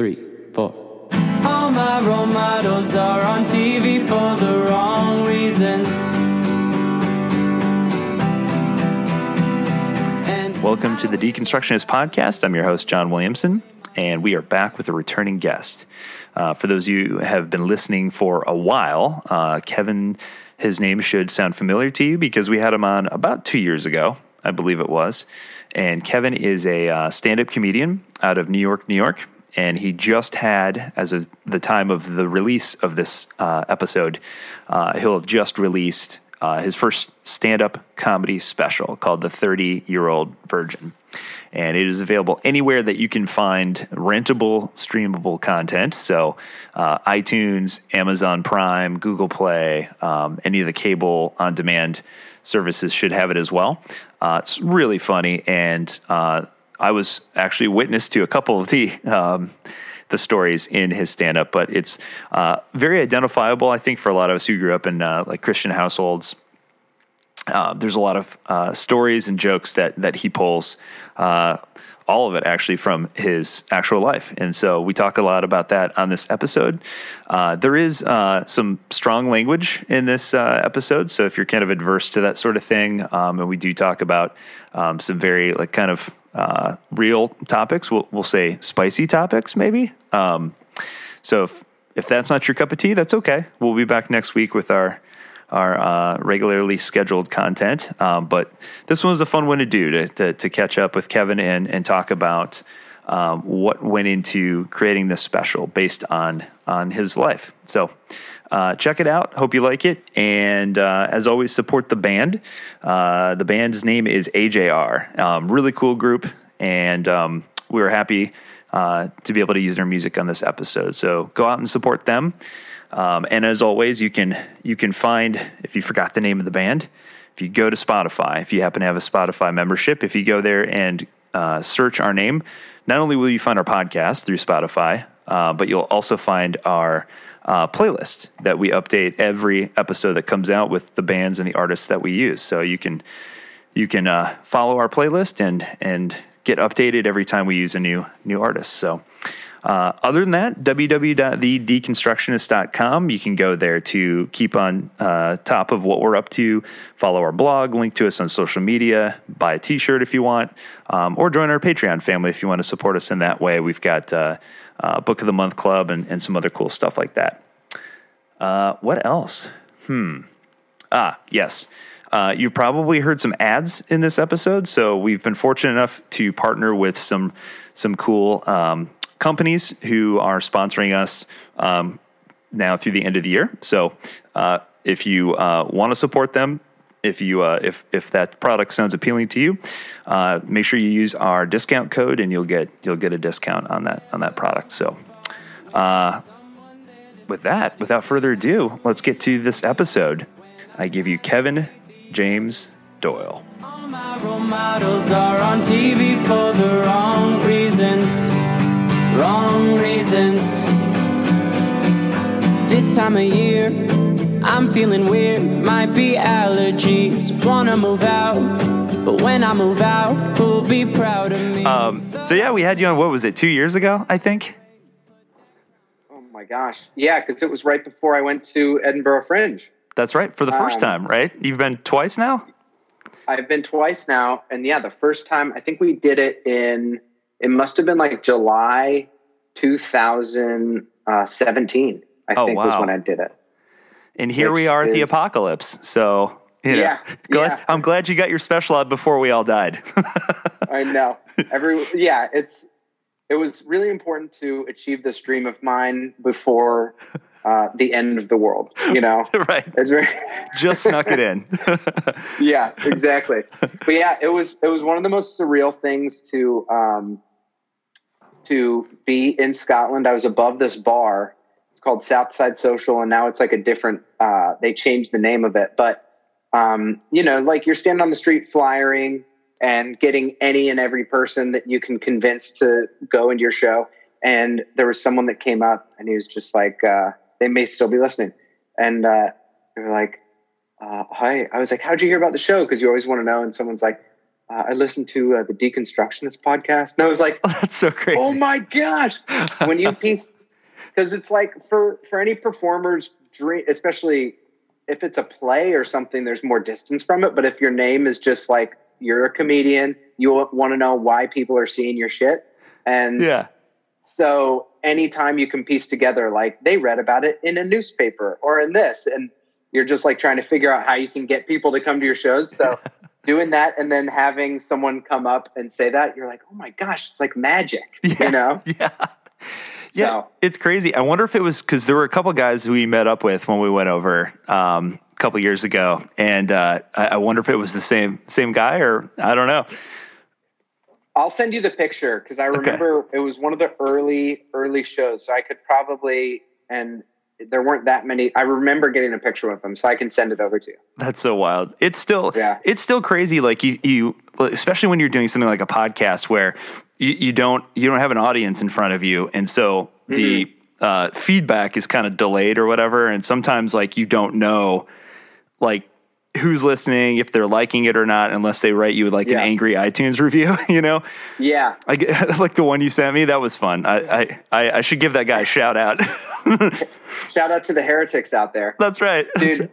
three, four. All my role models are on TV for the wrong reasons. And Welcome to the Deconstructionist Podcast. I'm your host, John Williamson, and we are back with a returning guest. Uh, for those of you who have been listening for a while, uh, Kevin, his name should sound familiar to you because we had him on about two years ago, I believe it was. And Kevin is a uh, stand up comedian out of New York, New York. And he just had, as of the time of the release of this uh, episode, uh, he'll have just released uh, his first stand up comedy special called The 30 Year Old Virgin. And it is available anywhere that you can find rentable, streamable content. So, uh, iTunes, Amazon Prime, Google Play, um, any of the cable on demand services should have it as well. Uh, it's really funny. And uh, I was actually witness to a couple of the. Um, the stories in his stand up, but it's uh, very identifiable, I think, for a lot of us who grew up in uh, like Christian households. Uh, there's a lot of uh, stories and jokes that that he pulls, uh, all of it actually from his actual life, and so we talk a lot about that on this episode. Uh, there is some strong language in this episode, so if you're kind of adverse to that sort of thing, um, and we do talk about um, some very like kind of uh, real topics, we'll we'll say spicy topics maybe. Um, so if if that's not your cup of tea, that's okay. We'll be back next week with our our uh, regularly scheduled content. Um, but this one was a fun one to do to, to, to catch up with Kevin and, and talk about um, what went into creating this special based on on his life. So. Uh, check it out. Hope you like it. And uh, as always, support the band. Uh, the band's name is AJR. Um, really cool group. And um, we were happy uh, to be able to use their music on this episode. So go out and support them. Um, and as always, you can you can find if you forgot the name of the band, if you go to Spotify, if you happen to have a Spotify membership, if you go there and uh, search our name, not only will you find our podcast through Spotify, uh, but you'll also find our uh, playlist that we update every episode that comes out with the bands and the artists that we use. So you can you can uh, follow our playlist and and get updated every time we use a new new artist. So. Uh, other than that, www.thedeconstructionist.com. You can go there to keep on uh, top of what we're up to, follow our blog, link to us on social media, buy a t shirt if you want, um, or join our Patreon family if you want to support us in that way. We've got uh, uh, Book of the Month Club and, and some other cool stuff like that. Uh, what else? Hmm. Ah, yes. Uh, you probably heard some ads in this episode, so we've been fortunate enough to partner with some some cool um, companies who are sponsoring us um, now through the end of the year. So uh, if you uh, want to support them, if you uh, if if that product sounds appealing to you, uh, make sure you use our discount code, and you'll get you'll get a discount on that on that product. So. Uh, with that, without further ado, let's get to this episode. I give you Kevin James Doyle. all my role models are on TV for the wrong reasons. Wrong reasons. This time of year, I'm feeling weird. Might be allergies. Wanna move out. But when I move out, who'll be proud of me? Um, so yeah, we had you on. What was it? Two years ago, I think. Oh my gosh. Yeah, because it was right before I went to Edinburgh Fringe. That's right, for the first Um, time, right? You've been twice now. I've been twice now. And yeah, the first time, I think we did it in, it must have been like July 2017, I Oh, think was when I did it. And here we are at the apocalypse. So you know, Yeah, glad, yeah. I'm glad you got your special out before we all died. I know. Every, yeah, it's, it was really important to achieve this dream of mine before uh, the end of the world, you know? right, very, just snuck it in. yeah, exactly. But yeah, it was it was one of the most surreal things to um, to be in Scotland. I was above this bar. It's called Southside Social, and now it's like a different. Uh, they changed the name of it, but um, you know, like you're standing on the street flyering and getting any and every person that you can convince to go into your show. And there was someone that came up, and he was just like, uh, "They may still be listening," and uh, they were like uh, hi. I was like, how'd you hear about the show? Because you always want to know. And someone's like, uh, I listened to uh, the Deconstructionist podcast, and I was like, That's so crazy. "Oh my gosh!" when you piece, because it's like for for any performer's dream, especially if it's a play or something, there's more distance from it. But if your name is just like you're a comedian, you want to know why people are seeing your shit, and yeah. so anytime you can piece together, like they read about it in a newspaper or in this, and you're just like trying to figure out how you can get people to come to your shows. So doing that and then having someone come up and say that, you're like, oh my gosh, it's like magic, Yeah. you know? Yeah. Yeah, So- it's crazy. I wonder if it was because there were a couple guys we met up with when we went over um, a couple years ago, and uh, I, I wonder if it was the same same guy or I don't know. I'll send you the picture because I remember it was one of the early, early shows. So I could probably, and there weren't that many. I remember getting a picture with them, so I can send it over to you. That's so wild. It's still Yeah. it's still crazy. Like you you especially when you're doing something like a podcast where you, you don't you don't have an audience in front of you, and so the Mm-hmm. uh, feedback is kind of delayed or whatever. And sometimes like you don't know like who's listening if they're liking it or not unless they write you like an angry iTunes review. You know, Yeah. I like the one you sent me. That was fun. I I, I, I should give that guy a shout out. Shout out to the heretics out there. That's right, dude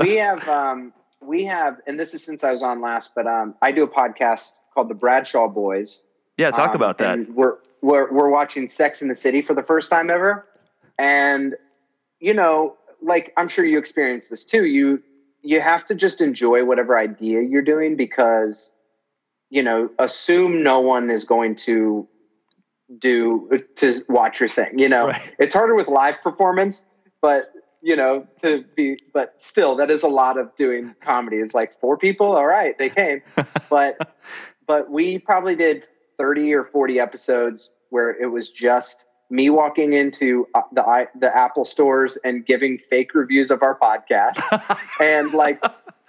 we have um we have and this is since i was on last but um i do a podcast called the bradshaw boys Yeah, talk Um, about that. we're we're we're watching sex in the city for the first time ever. And you know like i'm sure you experience this too. You you have to just enjoy whatever idea you're doing because you know assume no one is going to do to watch your thing you know? Right. it's harder with live performance but you know to be but still that is a lot of doing comedy. It's like four people? All right they came. But but we probably did 30 or 40 episodes where it was just me walking into uh, the the apple stores and giving fake reviews of our podcast and like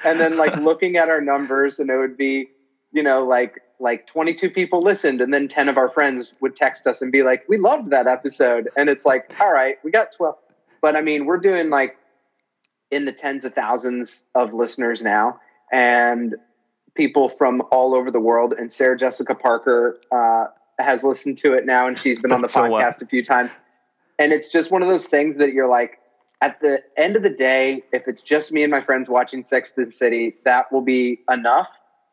and then like looking at our numbers and it would be you know like like 22 people listened and then 10 of our friends would text us and be like we loved that episode. And it's like all right we got 12 but i mean we're doing like in the tens of thousands of listeners now and people from all over the world and sarah jessica parker uh, has listened to it now and she's been on the so podcast a few times. And it's just one of those things that you're like at the end of the day if it's just me and my friends watching sex in the city that will be enough.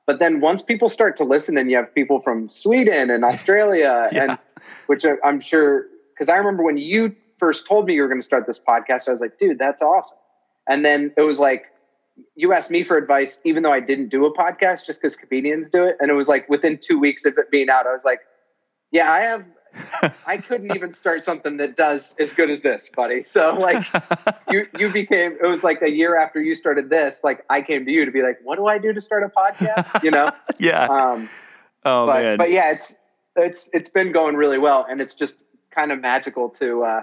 But then once people start to listen and you have people from sweden and australia Yeah. and which i'm sure because i remember when you first told me you were going to start this podcast i was like dude that's awesome. And then it was like you asked me for advice even though i didn't do a podcast just because comedians do it and it was like within two weeks of it being out i was like yeah i have I couldn't even start something that does as good as this, buddy. So like you you became it was like a year after you started this, like I came to you to be like, what do I do to start a podcast? You know? yeah. Um oh but man. but yeah, it's it's it's been going really well and it's just kind of magical to uh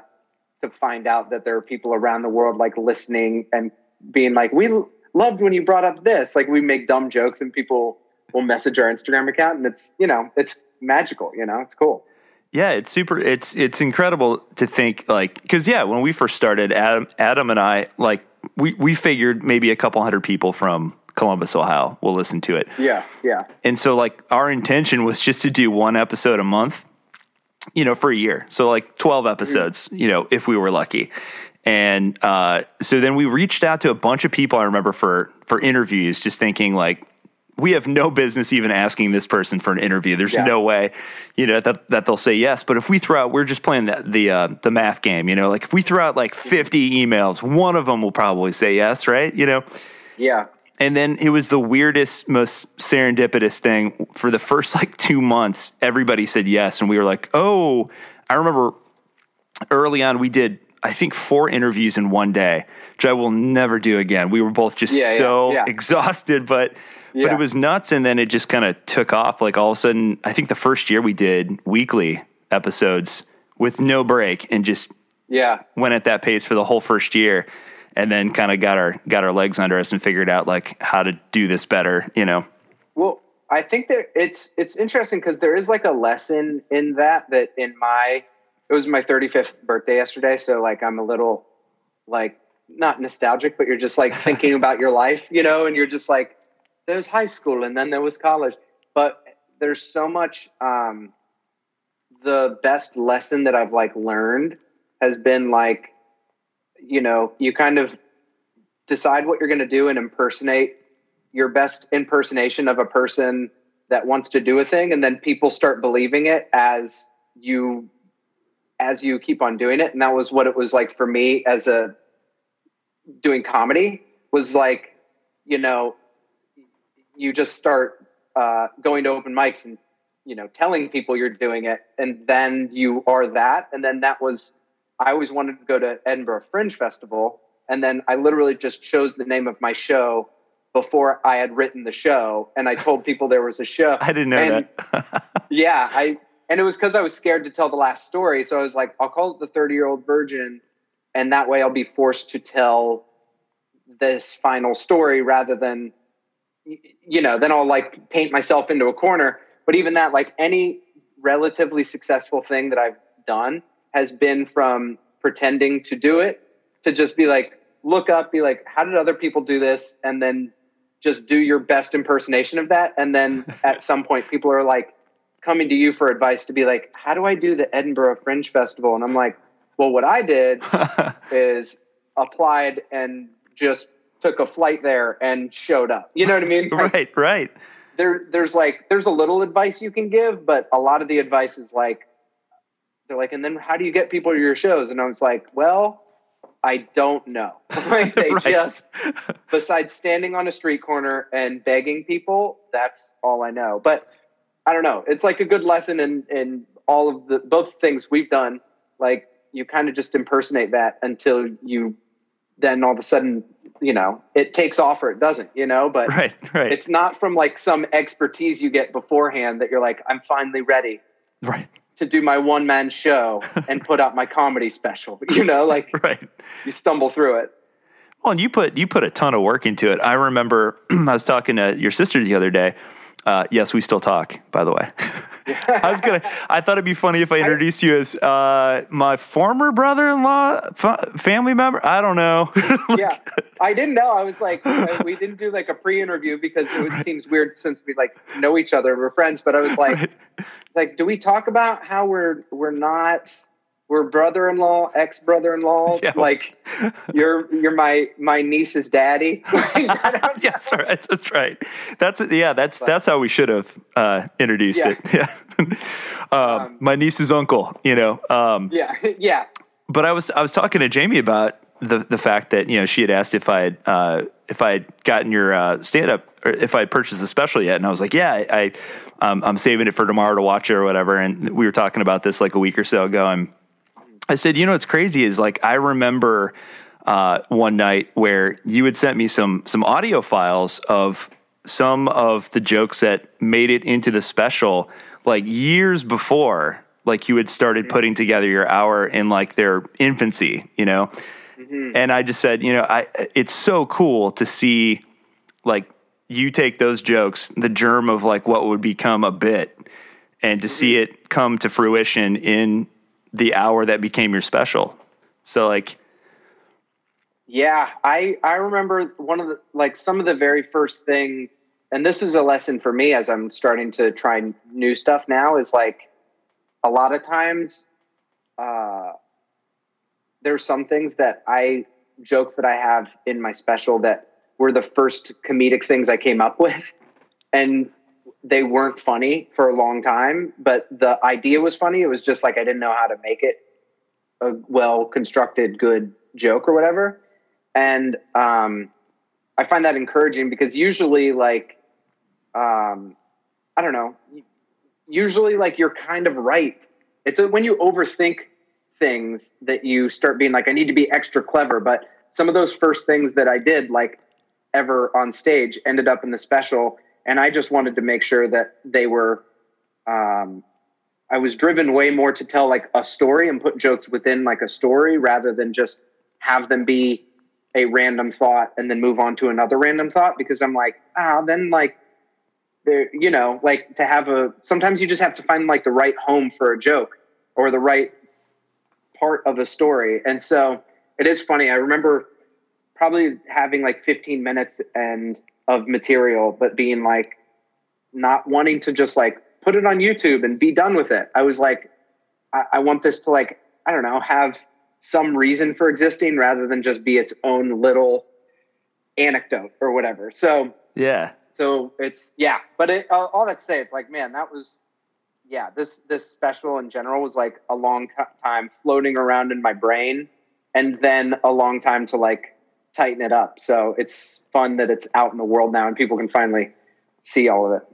to find out that there are people around the world like listening and being like, We loved when you brought up this. Like we make dumb jokes and people will message our Instagram account and it's you know, it's magical, you know, it's cool. Yeah, it's super. It's it's incredible to think like because yeah, when we first started, Adam Adam and I like we we figured maybe a couple hundred people from Columbus, Ohio, will listen to it, Yeah, yeah. and so like our intention was just to do one episode a month, you know, for a year. So like twelve episodes, you know, if we were lucky. And uh, so then we reached out to a bunch of people. I remember for for interviews, just thinking like, we have no business even asking this person for an interview. There's Yeah. no way, you know, that that they'll say yes. But if we throw out, we're just playing the the uh, the math game, you know, like if we throw out like 50 emails, one of them will probably say yes, right? You know. Yeah. And then it was the weirdest, most serendipitous thing. For the first like two months, everybody said yes, and we were like, "Oh!" I remember early on we did, I think, four interviews in one day, which I will never do again. We were both just Yeah, yeah, so yeah. exhausted, but but it was nuts. And then it just kind of took off. Like all of a sudden, I think the first year we did weekly episodes with no break, and just Yeah. went at that pace for the whole first year and then kind of got our got our legs under us and figured out like how to do this better you know Well, I think that it's it's interesting because there is like a lesson in that that in my it was my 35th birthday yesterday, so like I'm a little like not nostalgic, but you're just like thinking about your life, you know, and you're just like there's high school and then there was college. but there's so much um the best lesson that I've like learned has been like you know, you kind of decide what you're going to do and impersonate your best impersonation of a person that wants to do a thing and then people start believing it as you as you keep on doing it. And that was what it was like for me as a doing comedy was like you know you just start uh, going to open mics and you know telling people you're doing it. And then you are that. And then that was i always wanted to go to edinburgh fringe festival. And then i literally just chose the name of my show before i had written the show. And i told people there was a show. I didn't know And- that. yeah i and it was because i was scared to tell the last story so i was like i'll call it the 30 year old virgin and that way i'll be forced to tell this final story rather than you know then i'll like paint myself into a corner. But even that like any relatively successful thing that i've done has been from pretending to do it to just be like look up be like how did other people do this? and then just do your best impersonation of that and then at some point people are like coming to you for advice to be like how do i do the edinburgh fringe festival and i'm like well what i did is applied and just took a flight there and showed up. You know what I mean? Like, right, right. There, there's like, there's a little advice you can give, but a lot of the advice is like, they're like, and then how do you get people to your shows? And I was like, well, I don't know. like they Right. just, besides standing on a street corner and begging people, that's all I know. But I don't know. It's like a good lesson in in all of the both things we've done. Like you kind of just impersonate that until you then all of a sudden, you know, it takes off or it doesn't, you know, but Right, right. it's not from like some expertise you get beforehand that you're like, I'm finally ready right, to do my one man show and put out my comedy special. You know, like right. you stumble through it. Well, and you put you put a ton of work into it. I remember I was talking to your sister the other day. Uh, yes, we still talk, by the way. I was gonna. I thought it'd be funny if I introduced you as uh, my former brother-in-law, fa- family member. I don't know. yeah, I didn't know. I was like, we didn't do like a pre-interview because it seems weird since we like know each other, we're friends. But I was like, Right. like, do we talk about how we're we're not we're brother-in-law, ex-brother-in-law? Yeah. Like you're you're my my niece's daddy. yeah, yes, right. That's right. That's yeah. That's that's how we should have uh, introduced Yeah. it. Yeah. um, my niece's uncle. You know. Um, yeah, yeah, but I was I was talking to Jamie about the the fact that you know she had asked if I had uh, if I had gotten your uh, stand up or if I had purchased the special yet, and I was like, yeah, I, I um, I'm saving it for tomorrow to watch it or whatever. And we were talking about this like a week or so ago, and I said, you know, what's crazy is like I remember uh, one night where you had sent me some some audio files of some of the jokes that made it into the special like years before like you had started mm-hmm. putting together your hour in like their infancy you know? Mm-hmm. And i just said you know i it's so cool to see like you take those jokes the germ of like what would become a bit and to see mm-hmm. it come to fruition in the hour that became your special so like yeah. I I remember one of the like some of the very first things, and this is a lesson for me as I'm starting to try new stuff now. Is like a lot of times, uh, there's some things that I jokes that I have in my special that were the first comedic things I came up with, and they weren't funny for a long time. But the idea was funny. It was just like I didn't know how to make it a well constructed, good joke or whatever. And um, I find that encouraging because usually, like, um, I don't know, usually, like, you're kind of right. It's a, when you overthink things that you start being like, I need to be extra clever. But some of those first things that I did, like, ever on stage, ended up in the special. And I just wanted to make sure that they were, um, I was driven way more to tell like a story and put jokes within like a story rather than just have them be a random thought and then move on to another random thought because I'm like, ah, then like there, you know, like to have a, sometimes you just have to find like the right home for a joke or the right part of a story. And so it is funny. I remember probably having like 15 minutes and of material, but being like, not wanting to just like put it on YouTube and be done with it. I was like, I, I want this to like, I don't know, have some reason for existing rather than just be its own little anecdote or whatever. So yeah. So it's yeah, but it, uh, all that to say, it's like man, that was yeah. This this special in general was like a long time floating around in my brain, and then a long time to like tighten it up. So it's fun that it's out in the world now and people can finally see all of it.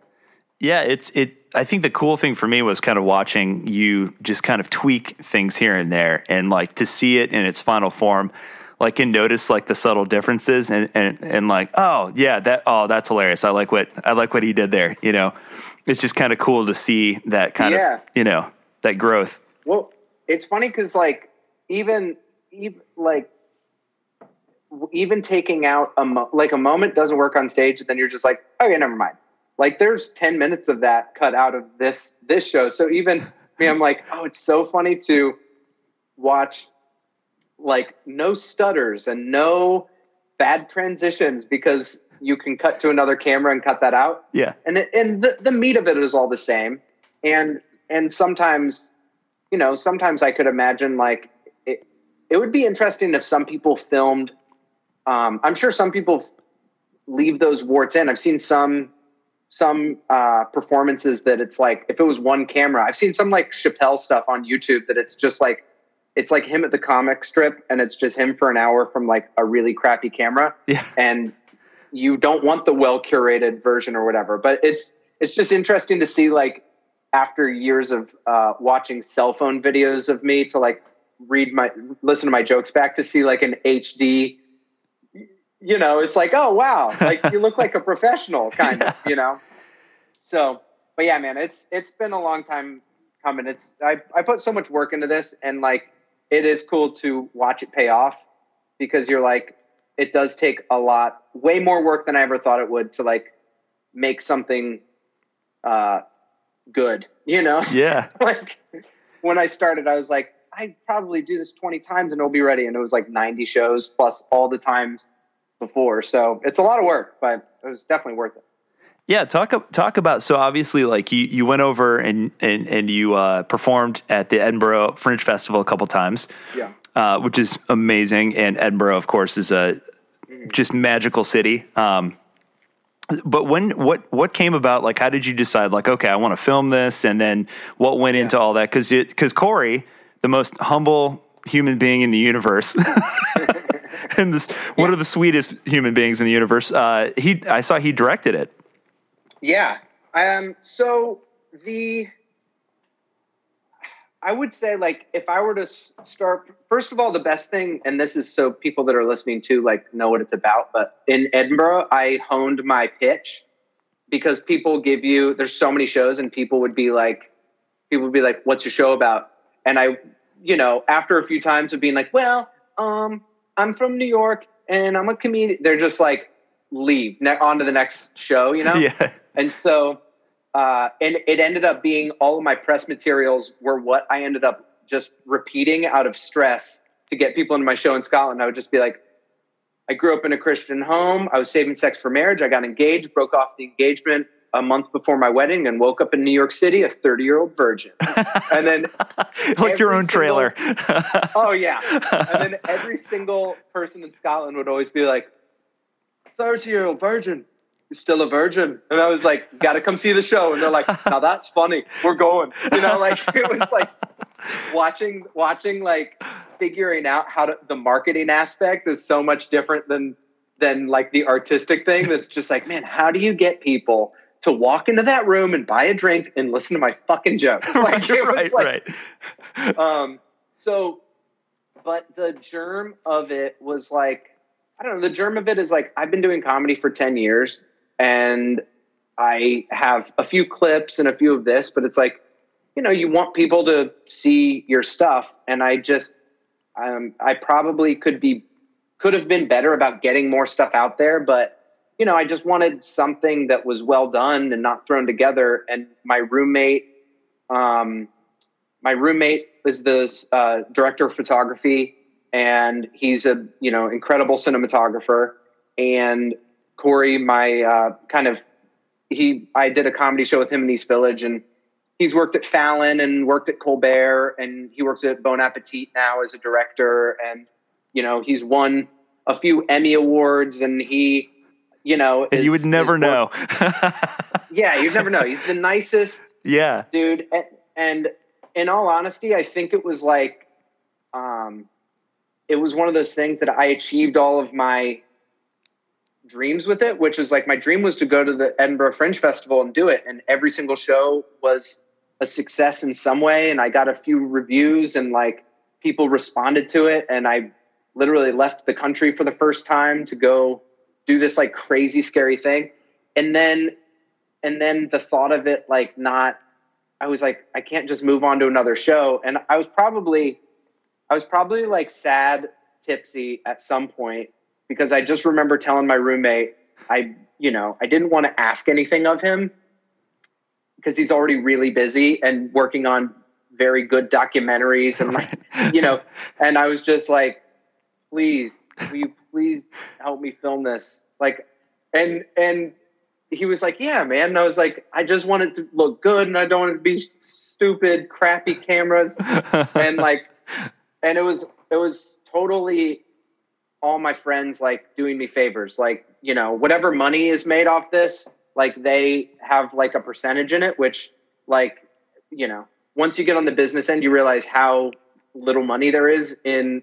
Yeah, it's it. I think the cool thing for me was kind of watching you just kind of tweak things here and there, and like to see it in its final form, like and notice like the subtle differences, and and and like oh yeah that oh that's hilarious. I like what I like what he did there. You know, it's just kind of cool to see that kind yeah. of you know that growth. Well, it's funny because like even even like even taking out a mo- like a moment doesn't work on stage, then you're just like okay, never mind. Like there's 10 minutes of that cut out of this this show. So even me i'm like oh it's so funny to watch like no stutters and no bad transitions because you can cut to another camera and cut that out. Yeah. And it, and the, the meat of it is all the same. And and sometimes you know sometimes i could imagine like it, it would be interesting if some people filmed um, i'm sure some people leave those warts in i've seen some some uh, performances that it's like if it was one camera. I've seen some like Chappelle stuff on YouTube that it's just like it's like him at the comic strip and it's just him for an hour from like a really crappy camera. Yeah. And you don't want the well curated version or whatever. But it's it's just interesting to see like after years of uh, watching cell phone videos of me to like read my listen to my jokes back to see like an HD you know, it's like, oh wow, like you look like a professional, kind of, you know. So, but yeah, man, it's it's been a long time coming. It's I I put so much work into this, and like it is cool to watch it pay off because you're like, it does take a lot, way more work than I ever thought it would to like make something uh good, you know? Yeah. like when I started, I was like, I probably do this 20 times and it'll be ready. And it was like 90 shows plus all the times before. So it's a lot of work, but it was definitely worth it. Yeah, talk talk about so obviously like you, you went over and and and you uh, performed at the Edinburgh Fringe Festival a couple times. Yeah. Uh, which is amazing, and Edinburgh, of course, is a mm-hmm. just magical city. Um, but when what what came about? Like, how did you decide? Like, okay, I want to film this, and then what went yeah. into all that? Because because Corey, the most humble human being in the universe. and this yeah. one of the sweetest human beings in the universe. Uh, he, I saw he directed it. Yeah. Um. So the, I would say like if I were to start, first of all, the best thing, and this is so people that are listening to like know what it's about. But in Edinburgh, I honed my pitch because people give you. There's so many shows, and people would be like, people would be like, "What's your show about?" And I, you know, after a few times of being like, "Well, um, I'm from New York and I'm a comedian. They're just like, leave ne- on to the next show, you know? Yeah. And so, uh, and it ended up being all of my press materials were what I ended up just repeating out of stress to get people into my show in Scotland. I would just be like, I grew up in a Christian home. I was saving sex for marriage. I got engaged, broke off the engagement a month before my wedding, and woke up in New York City a 30 year old virgin. And then, like your own single, trailer. oh, yeah. And then every single person in Scotland would always be like, 30 year old virgin. You're still a virgin. And I was like, got to come see the show. And they're like, now that's funny. We're going. You know, like it was like watching, watching, like figuring out how to, the marketing aspect is so much different than than like the artistic thing that's just like man how do you get people to walk into that room and buy a drink and listen to my fucking jokes. Like it was right, like, right. um, so, but the germ of it was like, I don't know. The germ of it is like I've been doing comedy for ten years, and I have a few clips and a few of this, but it's like, you know, you want people to see your stuff, and I just, um, I probably could be, could have been better about getting more stuff out there, but you know, I just wanted something that was well done and not thrown together. And my roommate, um, my roommate is the uh, director of photography, and he's a you know incredible cinematographer. And Corey, my uh, kind of he I did a comedy show with him in East Village, and he's worked at Fallon and worked at Colbert, and he works at Bon Appetit now as a director, and you know he's won a few Emmy awards, and he, you know, and is- you would never know. yeah, you'd never know. He's the nicest yeah. dude. And, and in all honesty, I think it was like, um, it was one of those things that I achieved all of my dreams with it, which was like my dream was to go to the Edinburgh Fringe Festival and do it. And every single show was a success in some way. And I got a few reviews and like people responded to it. And I literally left the country for the first time to go do this like crazy, scary thing. And then, and then the thought of it, like not, I was like, I can't just move on to another show. And I was probably, I was probably like sad, tipsy at some point because I just remember telling my roommate, I, you know, I didn't want to ask anything of him because he's already really busy and working on very good documentaries and like, you know, and I was just like, please, will you please help me film this? Like, and, and he was like, yeah, man. And I was like, I just want it to look good and I don't want it to be stupid, crappy cameras and like and it was it was totally all my friends like doing me favors like you know whatever money is made off this like they have like a percentage in it which like you know once you get on the business end you realize how little money there is in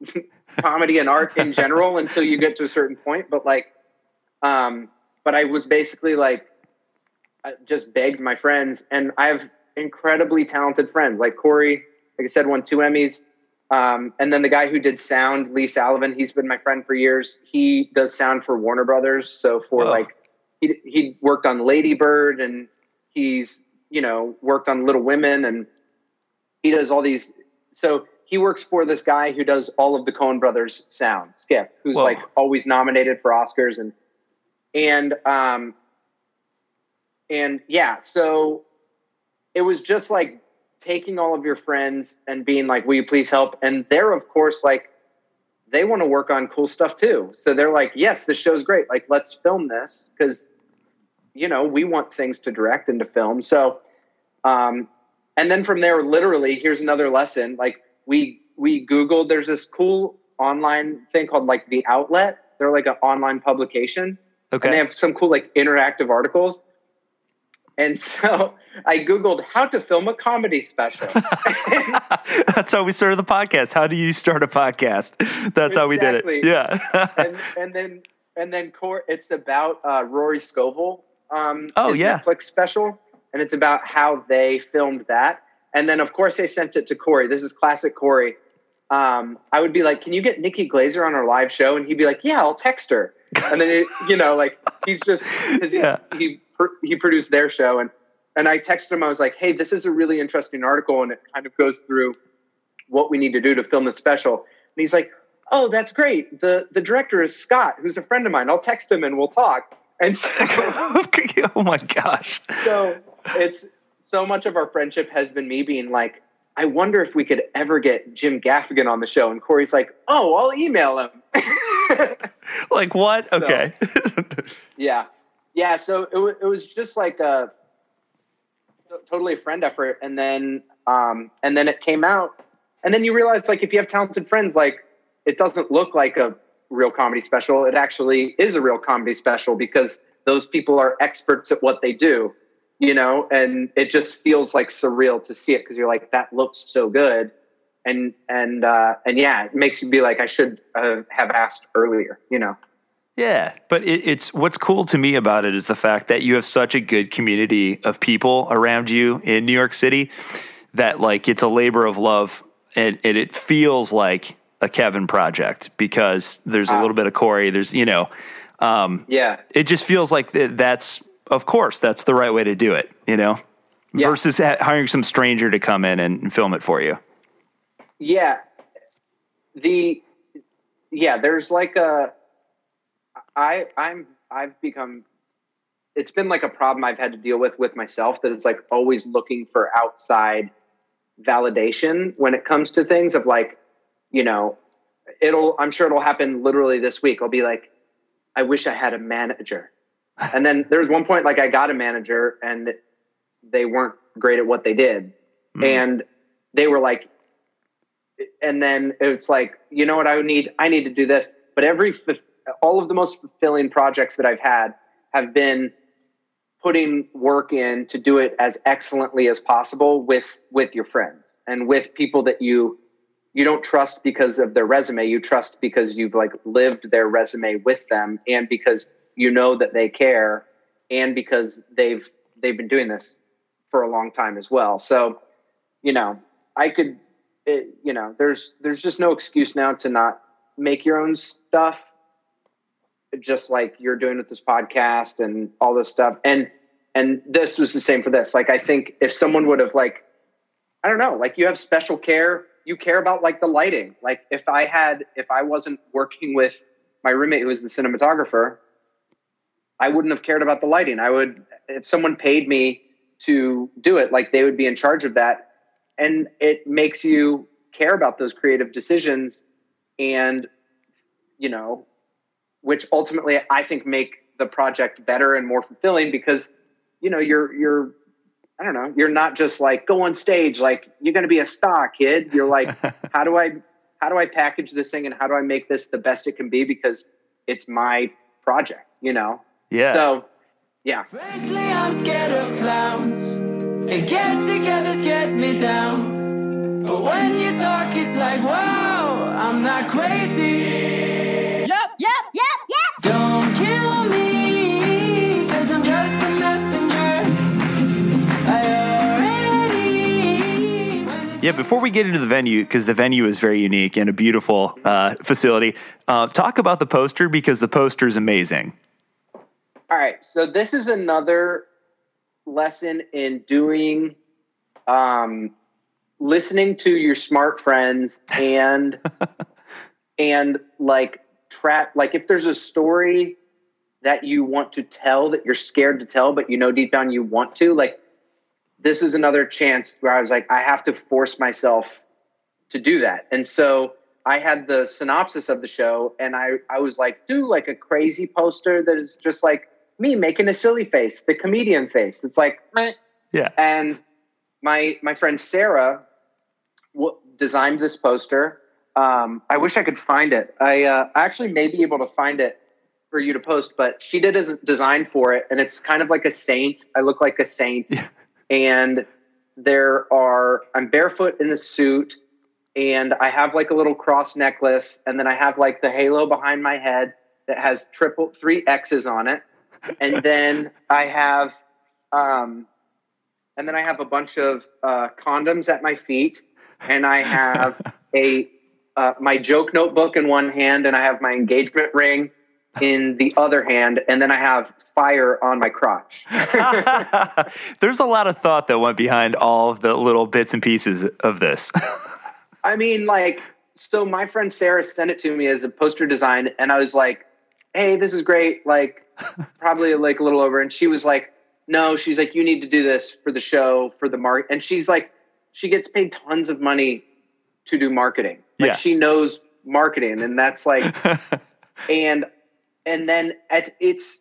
comedy and art in general until you get to a certain point but like um but i was basically like I just begged my friends and i have incredibly talented friends. Like corey like i said won two emmys. Um, and then the guy who did sound lee Sullivan, he's been my friend for years. He does sound for warner brothers so for Whoa. like he, he worked on lady bird and he's you know worked on little women and he does all these so he works for this guy who does all of the Coen brothers sound skip who's Whoa. like always nominated for oscars and and um and yeah so it was just like taking all of your friends and being like will you please help? And they're of course like they want to work on cool stuff too. So they're like yes this show's great. Like let's film this because you know we want things to direct and to film. So um and then from there literally here's another lesson like we we googled there's this cool online thing called like the outlet they're like an online publication okay. and they have some cool like interactive articles and so i googled how to film a comedy special That's how we started the podcast. How do you start a podcast? That's how we did it. Yeah. and and then and then Cor- it's about uh, Rory Scovel. Um, Oh, yeah. Netflix special, and it's about how they filmed that. And then of course they sent it to Corey. This is classic Corey. Um, I would be like, "Can you get Nikki Glazer on our live show?" And he'd be like, "Yeah, I'll text her." And then it, you know, like he's just Yeah. he he, pr- he produced their show, and and I texted him. I was like, "Hey, this is a really interesting article, and it kind of goes through what we need to do to film the special." And he's like, "Oh, that's great. the The director is Scott, who's a friend of mine. I'll text him and we'll talk." And so, oh my gosh. so it's so much of our friendship has been me being like, "I wonder if we could ever get Jim Gaffigan on the show." And Corey's like, "Oh, I'll email him." Like what? Okay. Yeah, yeah. So it wa- it was just like a totally a friend effort, and then um, and then it came out, and then you realize like if you have talented friends, like it doesn't look like a real comedy special. It actually is a real comedy special because those people are experts at what they do, you know, and it just feels like surreal to see it because you're like that looks so good. And and uh, and yeah, it makes you be like I should uh, have asked earlier, you know. Yeah, but it, it's what's cool to me about it is the fact that you have such a good community of people around you in New York City that like it's a labor of love and, and it feels like a Kevin project because there's a Ah. little bit of Corey. There's you know, um, Yeah, it just feels like th- that's of course that's the right way to do it. You know, Yeah. versus hiring some stranger to come in and, and film it for you. Yeah. The yeah, there's like a I I'm I've become it's been like a problem I've had to deal with with myself that it's like always looking for outside validation when it comes to things of like, you know, it'll I'm sure it'll happen literally this week. I'll be like, I wish I had a manager. And then there was one point like I got a manager and they weren't great at what they did. Mm. And they were like, and then it's like, you know what I would need? I need to do this. But every, all of the most fulfilling projects that I've had have been putting work in to do it as excellently as possible with, with your friends and with people that you, you don't trust because of their resume. You trust because you've like lived their resume with them and because you know that they care and because they've, they've been doing this for a long time as well. So, you know, I could, it, you know, there's there's just no excuse now to not make your own stuff, just like you're doing with this podcast and all this stuff. And and this was the same for this. Like I think if someone would have like, I don't know, like you have special care, you care about like the lighting. Like if I had, if I wasn't working with my roommate who was the cinematographer, I wouldn't have cared about the lighting. I would, if someone paid me to do it, like they would be in charge of that. And it makes you care about those creative decisions and, you know, which ultimately I think make the project better and more fulfilling because, you know, you're, you're, I don't know, you're not just like go on stage, like you're going to be a star kid. You're like, how do I, how do I package this thing and how do I make this the best it can be? Because it's my project, you know? Yeah. So, yeah. Frankly, I'm scared of clowns. And get togethers get me down. But when you talk, it's like, wow, I'm not crazy. Yep, yep, yep, yep. Don't kill me, cause I'm just a messenger. I already. Yeah, before we get into the venue, because the venue is very unique and a beautiful uh, facility, uh, talk about the poster because the poster is amazing. All right. So this is another lesson in doing, um, listening to your smart friends and, and like trap, like if there's a story that you want to tell that you're scared to tell, but you know deep down you want to, like this is another chance where I was like, I have to force myself to do that. And so I had the synopsis of the show and I, I was like, do like a crazy poster that is just like me making a silly face, the comedian face. It's like, meh. Yeah. and my my friend Sarah w- designed this poster. Um, I wish I could find it. I uh, actually may be able to find it for you to post, but she did a design for it, and it's kind of like a saint. I look like a saint, Yeah. and there are I'm barefoot in the suit, and I have like a little cross necklace, and then I have like the halo behind my head that has triple three X's on it, and then I have um, and then I have a bunch of uh, condoms at my feet, and I have a uh, my joke notebook in one hand, and I have my engagement ring in the other hand, and then I have fire on my crotch. There's a lot of thought that went behind all of the little bits and pieces of this. I mean, like, so my friend Sarah sent it to me as a poster design, and I was like, "Hey, this is great." Like, probably like a little over, and she was like, "No," she's like, "You need to do this for the show, for the mark." And she's like, she gets paid tons of money to do marketing. Like, Yeah. she knows marketing, and that's like, and and then at it's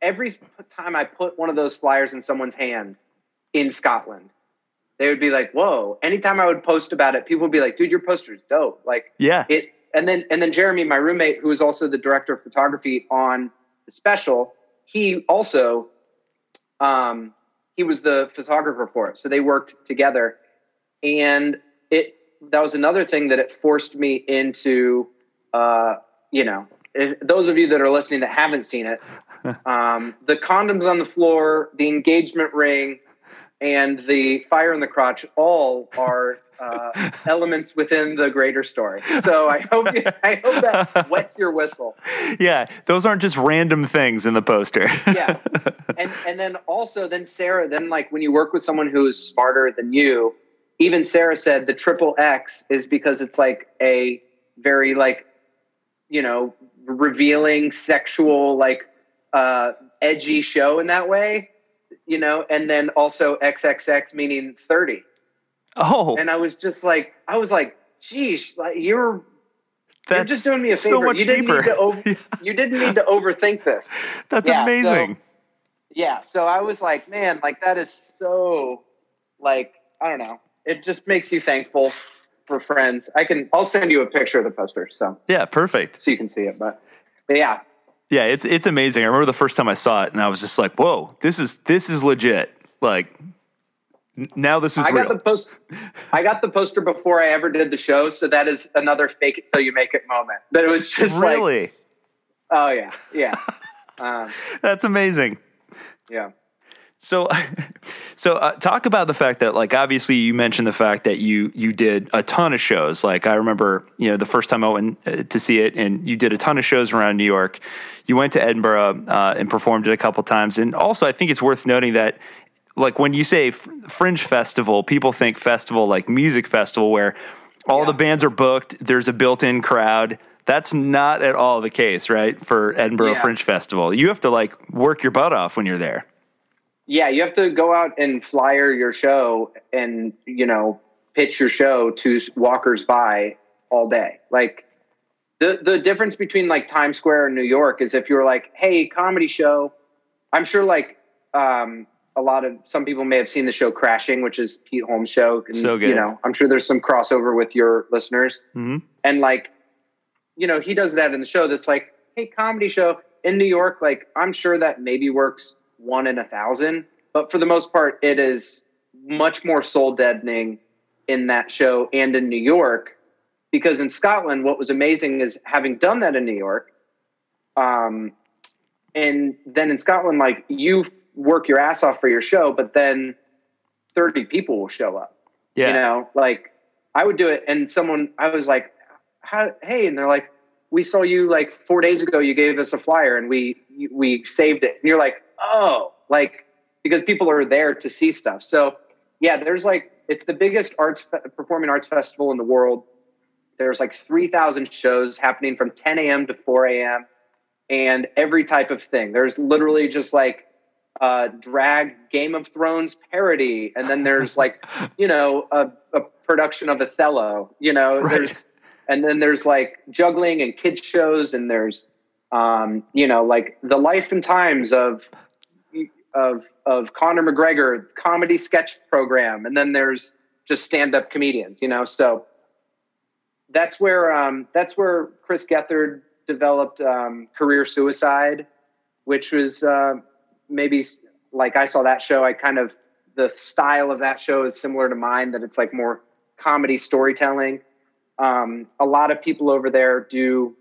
every time I put one of those flyers in someone's hand in Scotland, they would be like, "Whoa!" Anytime I would post about it, people would be like, "Dude, your poster's dope!" Like yeah. it. And then and then Jeremy, my roommate, who is also the director of photography on special, he also, um, he was the photographer for it. So they worked together, and it that was another thing that it forced me into, uh, you know, if, those of you that are listening that haven't seen it, um, the condoms on the floor, the engagement ring, and the fire in the crotch all are uh, elements within the greater story. So I hope you, I hope that wets your whistle. yeah. Those aren't just random things in the poster. Yeah, and and then also then Sarah then like when you work with someone who is smarter than you, even Sarah said the triple X is because it's like a very like you know revealing sexual like uh edgy show in that way you know and then also xxx meaning 30 oh, and i was just like i was like geez like you're that's you're just doing me a favor so much you didn't deeper. need to over, you didn't need to overthink this that's Yeah, amazing. yeah, so I was like, man, like that is so like I don't know. It just makes you thankful for friends. I can I'll send you a picture of the poster so Yeah, perfect. so you can see it. But, but yeah, Yeah, it's it's amazing. I remember the first time I saw it, and I was just like, "Whoa, this is this is legit." Like now, this is I real. got the post. I got the poster before I ever did the show, so that is another fake it till you make it moment. That it was just like, really, oh yeah, yeah, um, that's amazing. yeah. So, so uh, talk about the fact that, like, obviously, you mentioned the fact that you you did a ton of shows. Like, I remember, you know, the first time I went uh, to see it, and you did a ton of shows around New York. You went to Edinburgh uh, and performed it a couple times. And also, I think it's worth noting that, like, when you say Fringe Festival, people think festival like music festival, where all Yeah. the bands are booked. There's a built-in crowd. That's not at all the case, right? For Edinburgh Yeah. Fringe Festival, you have to like work your butt off when you're there. Yeah, you have to go out and flyer your show and, you know, pitch your show to walkers by all day. Like the the difference between like Times Square and New York is if you're like, "Hey, comedy show." I'm sure like um a lot of some people may have seen the show Crashing, which is Pete Holmes' show. And, So good. You know, I'm sure there's some crossover with your listeners. hmm And like, you know, he does that in the show that's like, hey, comedy show in New York, like, I'm sure that maybe works one in a thousand. But for the most part, it is much more soul deadening in that show and in New York. Because in Scotland, what was amazing is having done that in New York, um, and then in Scotland, like you work your ass off for your show, but then 30 people will show up. Yeah. You know, like I would do it, and someone I was like, "How? Hey!" And they're like, "We saw you like four days ago. You gave us a flyer, and we we saved it." And you're like, "Oh!" Like because people are there to see stuff. So yeah, there's like it's the biggest arts performing arts festival in the world. There's like 3,000 shows happening from 10 a.m. to 4 a.m. and every type of thing. There's literally just like uh, drag Game of Thrones parody, and then there's like you know a, a production of Othello. You know, Right. there's and then there's like juggling and kids shows, and there's um, you know like the life and times of of of Conor McGregor comedy sketch program, and then there's just stand up comedians. You know, so that's where um, that's where Chris Gethard developed um, Career Suicide, which was uh, maybe like I saw that show. I kind of the style of that show is similar to mine. That it's like more comedy storytelling. Um, a lot of people over there do.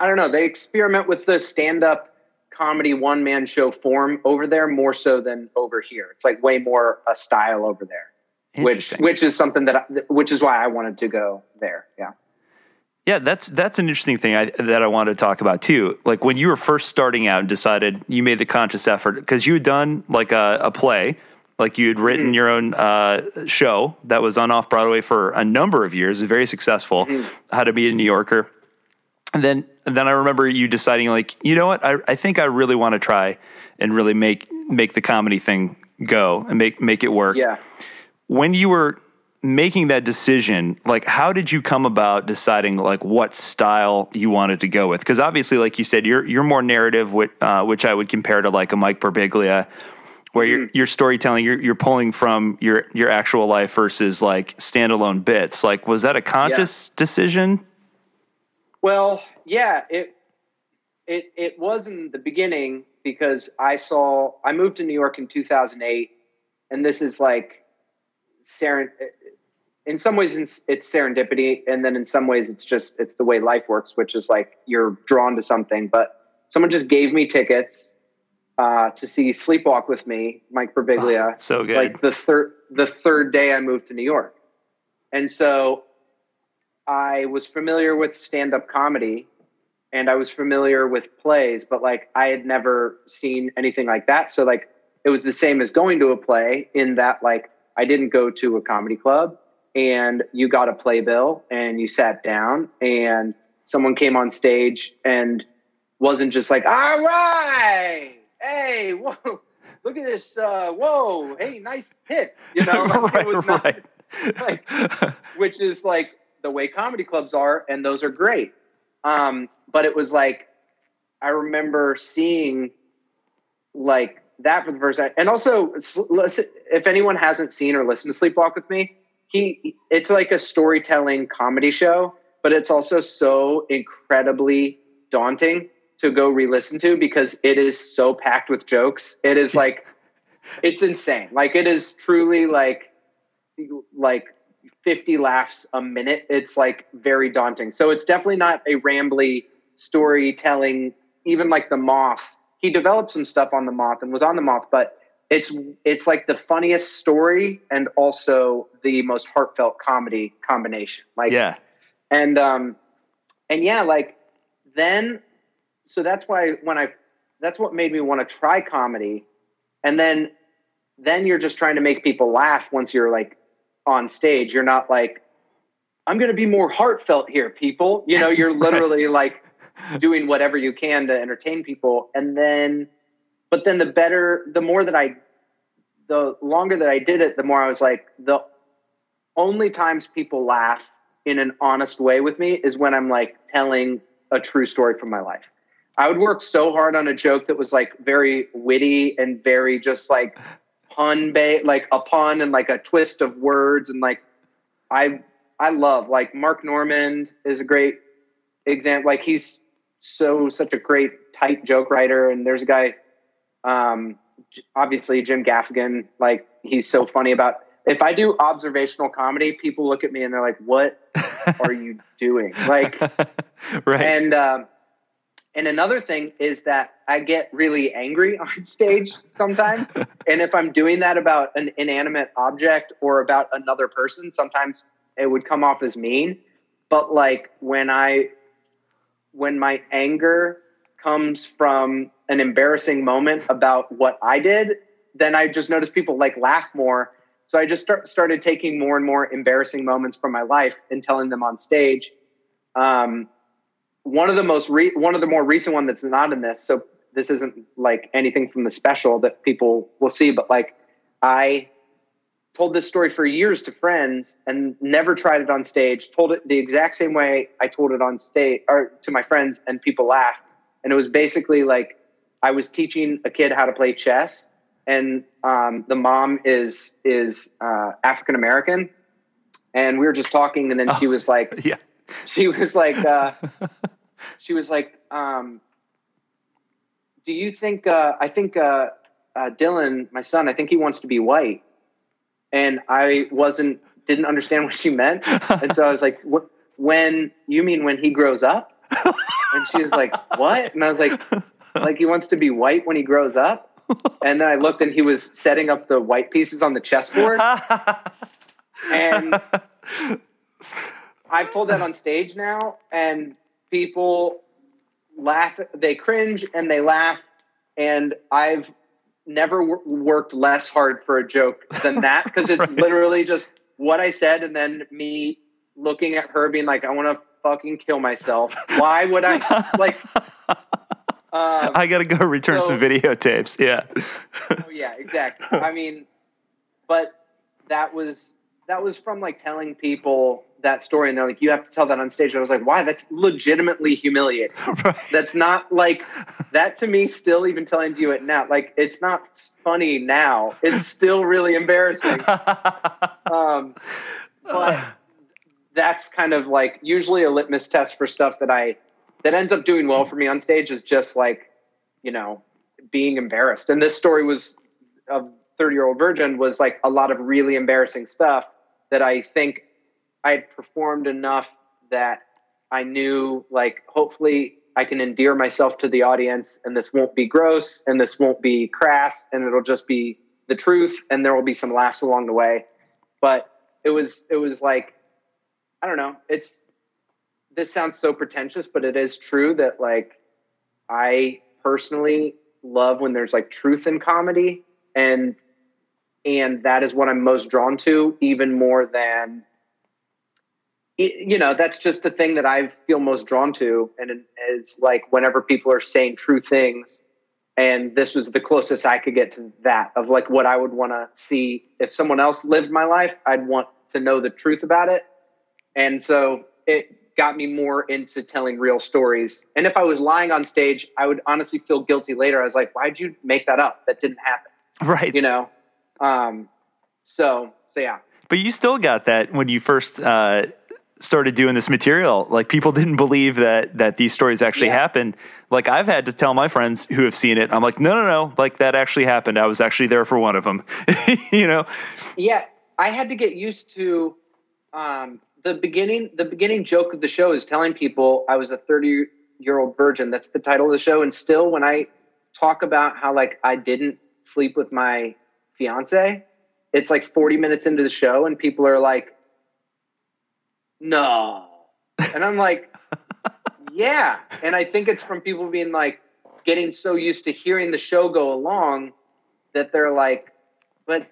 I don't know. They experiment with the stand up comedy one man show form over there more so than over here. It's like way more a style over there, which which is something that I, which is why I wanted to go there. Yeah. Yeah, that's that's an interesting thing I, that I wanted to talk about too. Like when you were first starting out and decided you made the conscious effort because you had done like a, a play, like you had written Mm-hmm. your own uh, show that was on off Broadway for a number of years, very successful. Mm-hmm. How to be a New Yorker, and then and then I remember you deciding like, you know what, I, I think I really want to try and really make make the comedy thing go and make make it work. Yeah. when you were making that decision like how did you come about deciding like what style you wanted to go with? Because obviously like you said you're you're more narrative which, uh, which i would compare to like a mike Birbiglia, where your your storytelling you're you're pulling from your your actual life versus like standalone bits. Like was that a conscious decision Well, yeah, it it it was in the beginning because I saw I moved to New York in 2008, and this is like seren. In some ways, it's, serendipity, and then in some ways, it's just it's the way life works, which is like you're drawn to something. But someone just gave me tickets uh, to see Sleepwalk with me, Mike Birbiglia so good like the third the third day I moved to New York. And so I was familiar with stand-up comedy and I was familiar with plays, but like I had never seen anything like that. So like it was the same as going to a play in that like I didn't go to a comedy club and you got a playbill and you sat down and someone came on stage and wasn't just like, all right, hey, whoa, look at this, uh, whoa, hey, nice hits, you know, like, right it was not, right like, which is like the way comedy clubs are, and those are great. Um, but it was like I remember seeing like that for the first time. And also, if anyone hasn't seen or listened to Sleepwalk with me, he it's like a storytelling comedy show, but it's also so incredibly daunting to go re-listen to because it is so packed with jokes. It is like it's insane. Like it is truly like like 50 laughs a minute. It's like very daunting. So it's definitely not a rambly storytelling, even like the moth. He developed some stuff on the moth and was on the moth, but it's it's like the funniest story and also the most heartfelt comedy combination. Like yeah. And um and yeah, like then so that's why when I that's what made me want to try comedy. And then then you're just trying to make people laugh once you're like on stage. You're not like, I'm going to be more heartfelt here, people. You know, you're literally like doing whatever you can to entertain people. And then, but then the better, the more that I, the longer that I did it, the more I was like, the only times people laugh in an honest way with me is when I'm like telling a true story from my life. I would work so hard on a joke that was like very witty and very just like pun bait, like a pun and like a twist of words and like I I love like Mark Normand is a great example. Like he's so such a great tight joke writer, and there's a guy, um, obviously Jim Gaffigan. Like he's so funny about. If I do observational comedy, people look at me and they're like, "What are you doing?" Like, right? And um, and another thing is that I get really angry on stage sometimes. and if I'm doing that about an inanimate object or about another person, sometimes it would come off as mean. But like when I, when my anger comes from an embarrassing moment about what I did, then I just notice people like laugh more. So I just start, started taking more and more embarrassing moments from my life and telling them on stage. Um, one of the most re- one of the more recent one that's not in this so this isn't like anything from the special that people will see but like i told this story for years to friends and never tried it on stage told it the exact same way i told it on stage or to my friends and people laughed. And it was basically like i was teaching a kid how to play chess and um, the mom is is uh, african american and we were just talking and then oh, she was like yeah she was like uh, she was like um, do you think uh, i think uh, uh, dylan my son i think he wants to be white. And i wasn't didn't understand what she meant. And so i was like what when you mean when he grows up? And she was like what? And i was like like he wants to be white when he grows up? And then i looked and he was setting up the white pieces on the chessboard. And I've told that on stage now, and people laugh. They cringe and they laugh. And I've never w- worked less hard for a joke than that because it's right. literally just what I said, and then me looking at her being like, "I want to fucking kill myself." Why would I like? Um, I got to go return so, some videotapes. Yeah. oh yeah, exactly. I mean, but that was that was from like telling people that story and they're like, you have to tell that on stage. I was like, why? That's legitimately humiliating. right. That's not like that to me. Still, even telling you it now, like it's not funny now. It's still really embarrassing. um, but that's kind of like usually a litmus test for stuff that I that ends up doing well for me on stage is just like you know being embarrassed. And this story was a 30 year old virgin was like a lot of really embarrassing stuff that I think I had performed enough that I knew like hopefully I can endear myself to the audience and this won't be gross and this won't be crass and it'll just be the truth and there will be some laughs along the way. But it was it was like I don't know, it's this sounds so pretentious, but it is true that like I personally love when there's like truth in comedy and and that is what I'm most drawn to even more than you know that's just the thing that i feel most drawn to and is like whenever people are saying true things and this was the closest i could get to that of like what i would want to see if someone else lived my life i'd want to know the truth about it and so it got me more into telling real stories. And if I was lying on stage, I would honestly feel guilty later. I was like, why'd you make that up? That didn't happen. Right. You know? Um, so, so yeah. But you still got that when you first uh, started doing this material. Like people didn't believe that that these stories actually Yeah. happened. Like I've had to tell my friends who have seen it. I'm like, no, no, no. Like that actually happened. I was actually there for one of them. you know. Yeah, I had to get used to um, the beginning. The beginning joke of the show is telling people I was a 30 year old virgin. That's the title of the show. And still, when I talk about how like I didn't sleep with my fiance, it's like 40 minutes into the show, and people are like, "No," and I'm like, "Yeah." And I think it's from people being like getting so used to hearing the show go along that they're like, "But."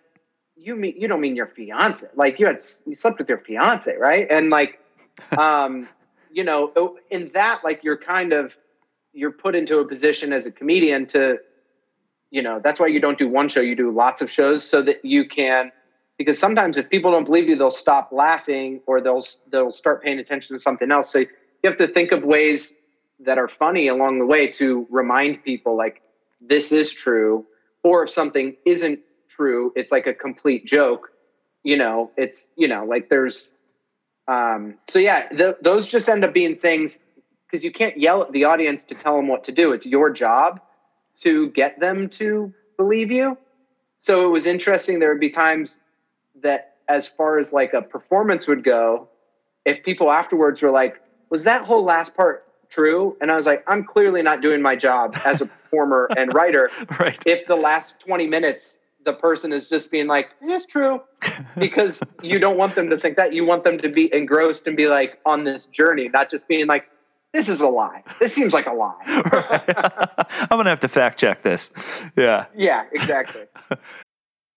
you mean you don't mean your fiance like you had you slept with your fiance right and like um you know in that like you're kind of you're put into a position as a comedian to you know that's why you don't do one show you do lots of shows so that you can because sometimes if people don't believe you they'll stop laughing or they'll they'll start paying attention to something else. So you have to think of ways that are funny along the way to remind people like this is true or if something isn't true it's like a complete joke you know it's you know like there's um so yeah th- those just end up being things because you can't yell at the audience to tell them what to do. It's your job to get them to believe you. So it was interesting there would be times that as far as like a performance would go if people afterwards were like was that whole last part true? And i was like i'm clearly not doing my job as a performer and writer. Right. if the last 20 minutes the person is just being like is this true? Because you don't want them to think that. You want them to be engrossed and be like on this journey not just being like this is a lie. This seems like a lie. I'm gonna have to fact check this. Yeah. yeah exactly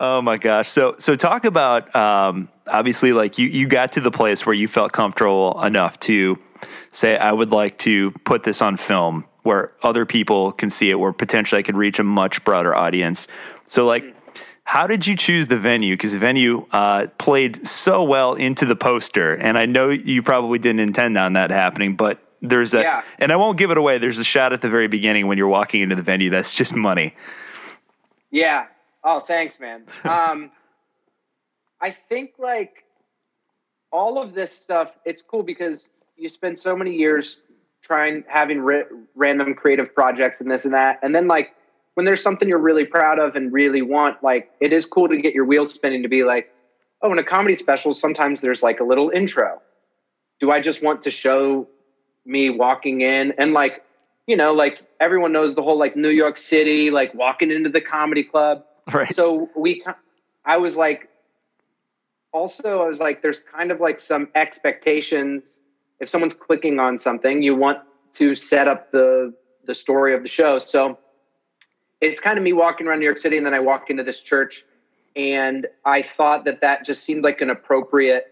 Oh my gosh. So so talk about um, obviously like you you got to the place where you felt comfortable enough to say I would like to put this on film where other people can see it where potentially I could reach a much broader audience. So like how did you choose the venue? Because the venue uh, played so well into the poster, and I know you probably didn't intend on that happening, but there's a, Yeah. and I won't give it away. There's a shot at the very beginning when you're walking into the venue that's just money. Yeah. Oh, thanks, man. Um, I think like all of this stuff, it's cool because you spend so many years trying having ri- random creative projects and this and that, and then like when there's something you're really proud of and really want, like it is cool to get your wheels spinning to be like, oh, in a comedy special, sometimes there's like a little intro. Do I just want to show me walking in and like you know like everyone knows the whole like new york city like walking into the comedy club Right. so we i was like also i was like there's kind of like some expectations. If someone's clicking on something you want to set up the the story of the show. So it's kind of me walking around new york city and then i walk into this church and i thought that that just seemed like an appropriate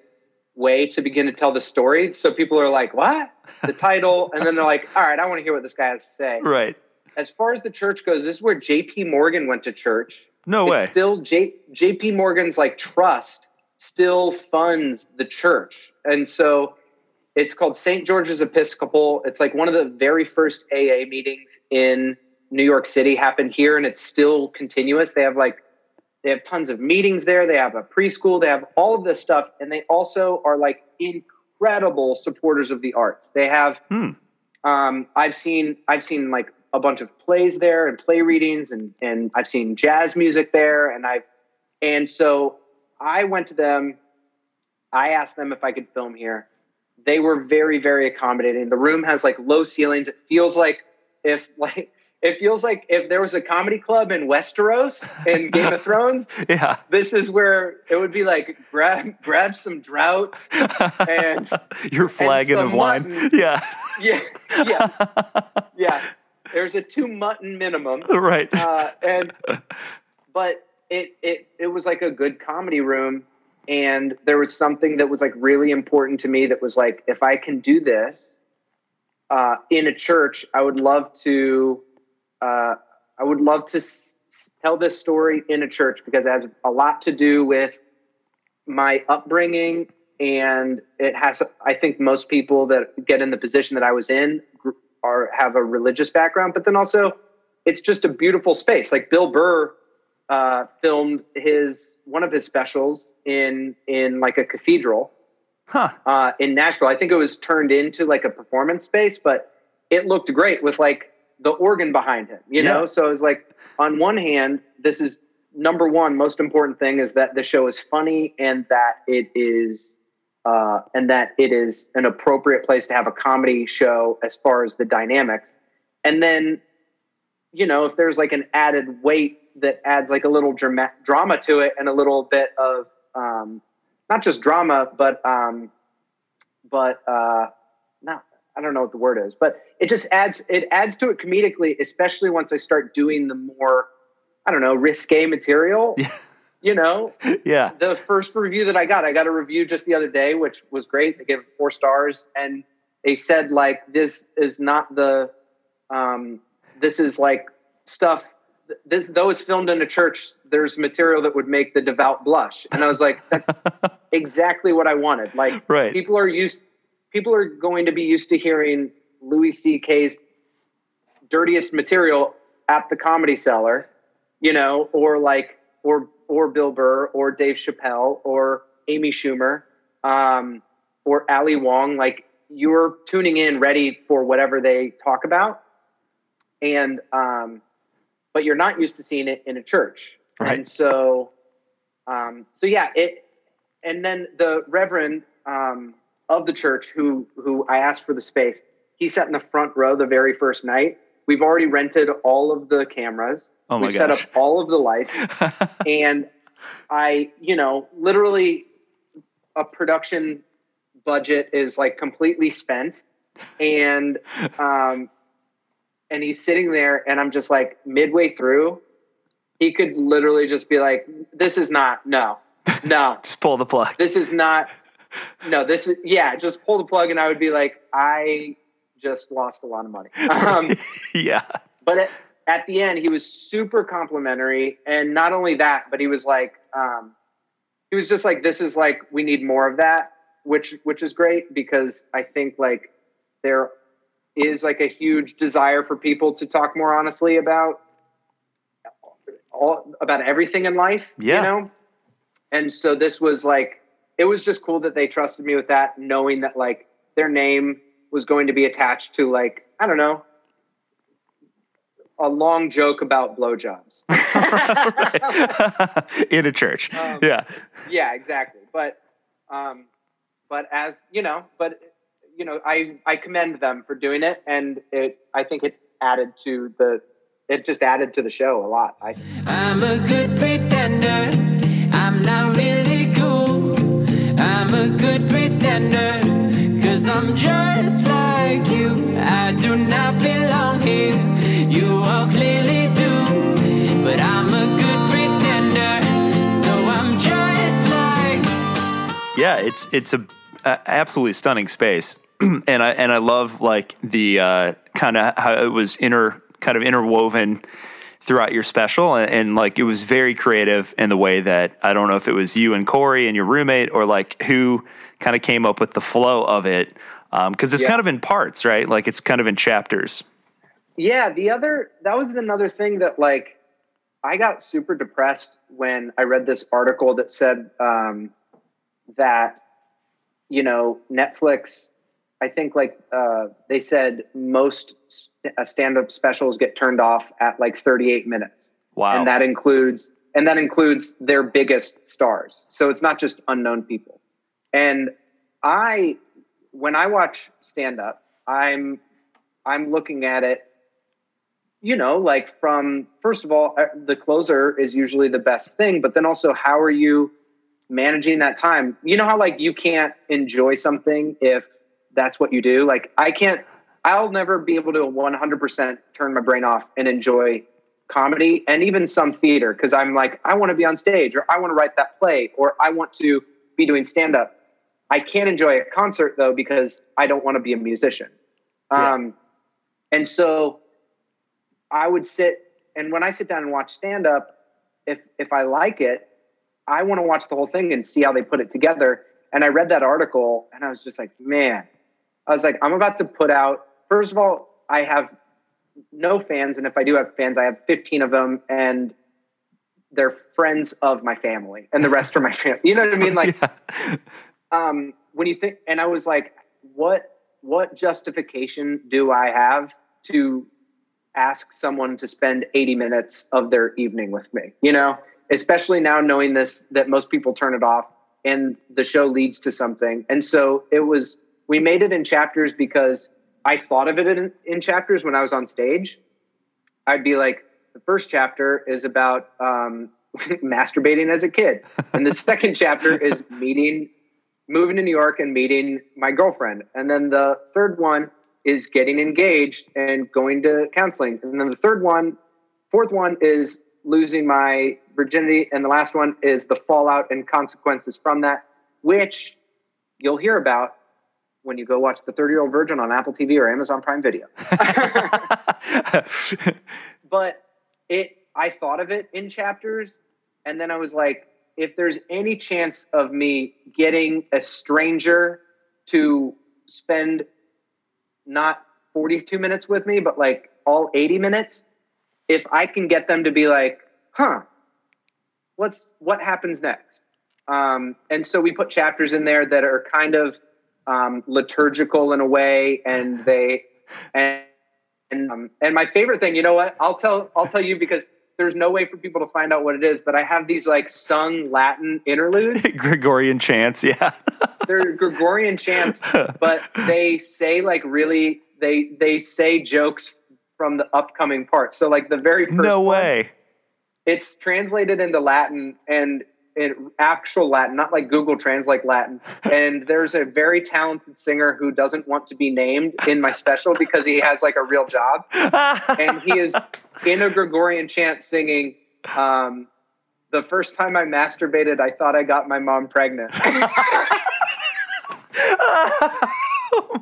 way to begin to tell the story. So people are like what? The title? And then they're like all right i want to hear what this guy has to say. Right. as far as the church goes this is where jp morgan went to church No way. it's still J, JP Morgan's like trust still funds the church. And so it's called St. George's Episcopal. It's like one of the very first AA meetings in New York City happened here and it's still continuous. They have like they have tons of meetings there. They have a preschool. They have all of this stuff and they also are like incredible supporters of the arts. They have Hmm. um, I've seen I've seen like a bunch of plays there and play readings and and I've seen jazz music there and I've and so I went to them. I asked them if I could film here. They were very very accommodating. The room has like low ceilings. It feels like if like it feels like if there was a comedy club in Westeros in Game of Thrones, yeah. this is where it would be like grab grab some drought and Your flagon of wine. mutton. Yeah. yeah, yes, yeah. There's a two mutton minimum, right. uh, and but it it it was like a good comedy room, and there was something that was like really important to me. That was like, if I can do this uh, in a church, I would love to. Uh, I would love to s- tell this story in a church because it has a lot to do with my upbringing and it has i think most people that get in the position that i was in are have a religious background but then also it's just a beautiful space like bill burr uh, filmed his one of his specials in in like a cathedral Huh. uh, in Nashville. I think it was turned into like a performance space, but it looked great with like the organ behind him, you Yeah. know? So it was like, on one hand, this is number one, most important thing is that the show is funny and that it is, uh, and that it is an appropriate place to have a comedy show as far as the dynamics. And then, you know, if there's like an added weight that adds like a little drama, drama to it and a little bit of, um, not just drama, but um, but uh, not I don't know what the word is, but it just adds it adds to it comedically, especially once I start doing the more I don't know risque material. Yeah. You know, Yeah. the first review that I got, I got a review just the other day, which was great. They gave it four stars, and they said like this is not the, um, this is like stuff. This though it's filmed in a church, there's material that would make the devout blush, and I was like, that's exactly what I wanted. Like Right. people are used, people are going to be used to hearing Louis C.K.'s dirtiest material at the Comedy Cellar, you know, or like or or Bill Burr or Dave Chappelle or Amy Schumer um, or Ali Wong. Like you're tuning in ready for whatever they talk about, and um, but you're not used to seeing it in a church, Right. and so um, so yeah, it and then the Reverend um, of the church who who I asked for the space, he sat in the front row the very first night. We've already rented all of the cameras. Oh my We've set up all of the lights, and I, you know, literally a production budget is like completely spent, and um, and he's sitting there, and I'm just like midway through, he could literally just be like, "This is not no, no, Just pull the plug. this is not no this is yeah just pull the plug and i would be like i just lost a lot of money um, yeah. but at, at the end he was super complimentary and not only that but he was like um, he was just like this is like we need more of that which which is great because i think like there is like a huge desire for people to talk more honestly about all about everything in life Yeah. you know and so this was like it was just cool that they trusted me with that knowing that like their name was going to be attached to like i don't know a long joke about blowjobs In a church. Um, yeah. yeah exactly but um but as you know but you know i i commend them for doing it and it i think it added to the it just added to the show a lot i I'm a good pretender. I'm not really cool. I'm a good pretender. Cause I'm just like you. I do not belong here. You all clearly do. But I'm a good pretender. So I'm just like Yeah, it's it's a, a absolutely stunning space, and I and I love like the uh, kind of how it was inter kind of interwoven throughout your special, and, and like it was very creative in the way that I don't know if it was you and Corey and your roommate or like who kind of came up with the flow of it because it's Yeah. kind of in parts, right? Like it's kind of in chapters. Yeah, the other that was another thing that like I got super depressed when I read this article that said um, that you know Netflix. I think like uh, they said most st- uh, stand-up specials get turned off at like 38 minutes, Wow. and that includes and that includes their biggest stars. So it's not just unknown people. And I, when I watch stand-up, I'm I'm looking at it you know, like from first of all, uh, the closer is usually the best thing, but then also how are you managing that time? You know how like you can't enjoy something if that's what you do. Like I can't. I'll never be able to 100% turn my brain off and enjoy comedy and even some theater because I'm like, I want to be on stage or I want to write that play or I want to be doing stand up. I can't enjoy a concert though because I don't want to be a musician. Yeah. Um, and so I would sit and when I sit down and watch stand up, if if I like it, I want to watch the whole thing and see how they put it together. And I read that article and I was just like, man, I was like, I'm about to put out. First of all, I have no fans, and if I do have fans, I have 15 of them, and they're friends of my family, and the rest are my family. You know what I mean? Like, Yeah. um, when you think, and I was like, what what justification do I have to ask someone to spend 80 minutes of their evening with me? You know, especially now knowing this that most people turn it off and the show leads to something. And so it was we made it in chapters because I thought of it in, in chapters when I was on stage. I'd be like, the first chapter is about um, masturbating as a kid, and the second chapter is meeting, moving to New York and meeting my girlfriend, and then the third one is getting engaged and going to counseling, and then the third one, fourth one is losing my virginity, and the last one is the fallout and consequences from that, which you'll hear about when you go watch the 30 year old virgin on Apple TV or Amazon Prime Video. but it I thought of it in chapters and then I was like if there's any chance of me getting a stranger to spend not 42 minutes with me but like all 80 minutes if I can get them to be like huh what's what happens next um, and so we put chapters in there that are kind of um, liturgical in a way, and they and and, um, and my favorite thing, you know what? I'll tell I'll tell you because there's no way for people to find out what it is, but I have these like sung Latin interludes. Gregorian chants, yeah. They're Gregorian chants, but they say like really they they say jokes from the upcoming part. So like the very first no one, way. it's translated into Latin and in actual Latin, not like Google Translate Latin. And there's a very talented singer who doesn't want to be named in my special because he has like a real job. And he is in a Gregorian chant singing, um, the first time I masturbated, I thought I got my mom pregnant. oh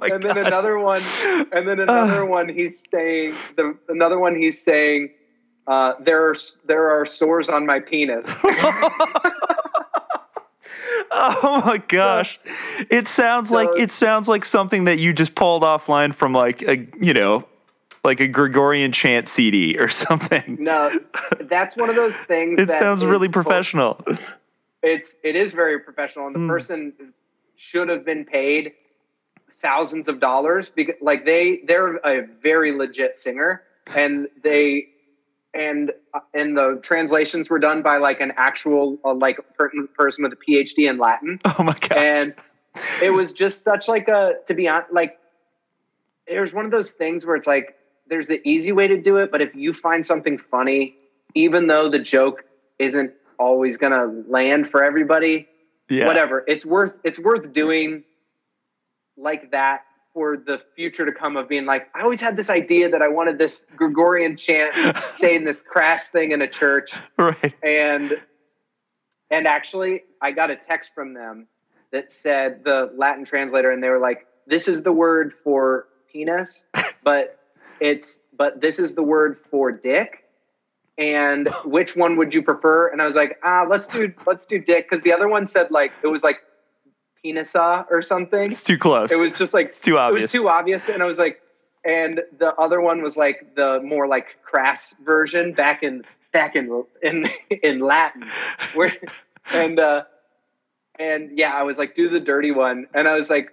and then God. another one, and then another one. He's saying the another one. He's saying uh, there are there are sores on my penis. Oh my gosh. It sounds like it sounds like something that you just pulled offline from like a you know, like a Gregorian chant CD or something. No, that's one of those things. It that sounds really full- professional. It's it is very professional, and the Mm. person should have been paid thousands of dollars because like they they're a very legit singer, and they and uh, and the translations were done by like an actual uh, like per- person with a PhD in Latin. Oh my gosh. and it was just such like a to be honest like there's one of those things where it's like there's the easy way to do it but if you find something funny even though the joke isn't always gonna land for everybody yeah. whatever it's worth it's worth doing like that for the future to come of being like i always had this idea that i wanted this gregorian chant saying this crass thing in a church. Right. and and actually i got a text from them that said the latin translator and they were like this is the word for penis but it's but this is the word for dick. And which one would you prefer? And i was like ah let's do let's do dick. Because the other one said like it was like penisa or something It's too close. it was just like it's too obvious. it was too obvious and i was like and the other one was like the more like crass version back in back in in in latin where and uh and yeah i was like do the dirty one and i was like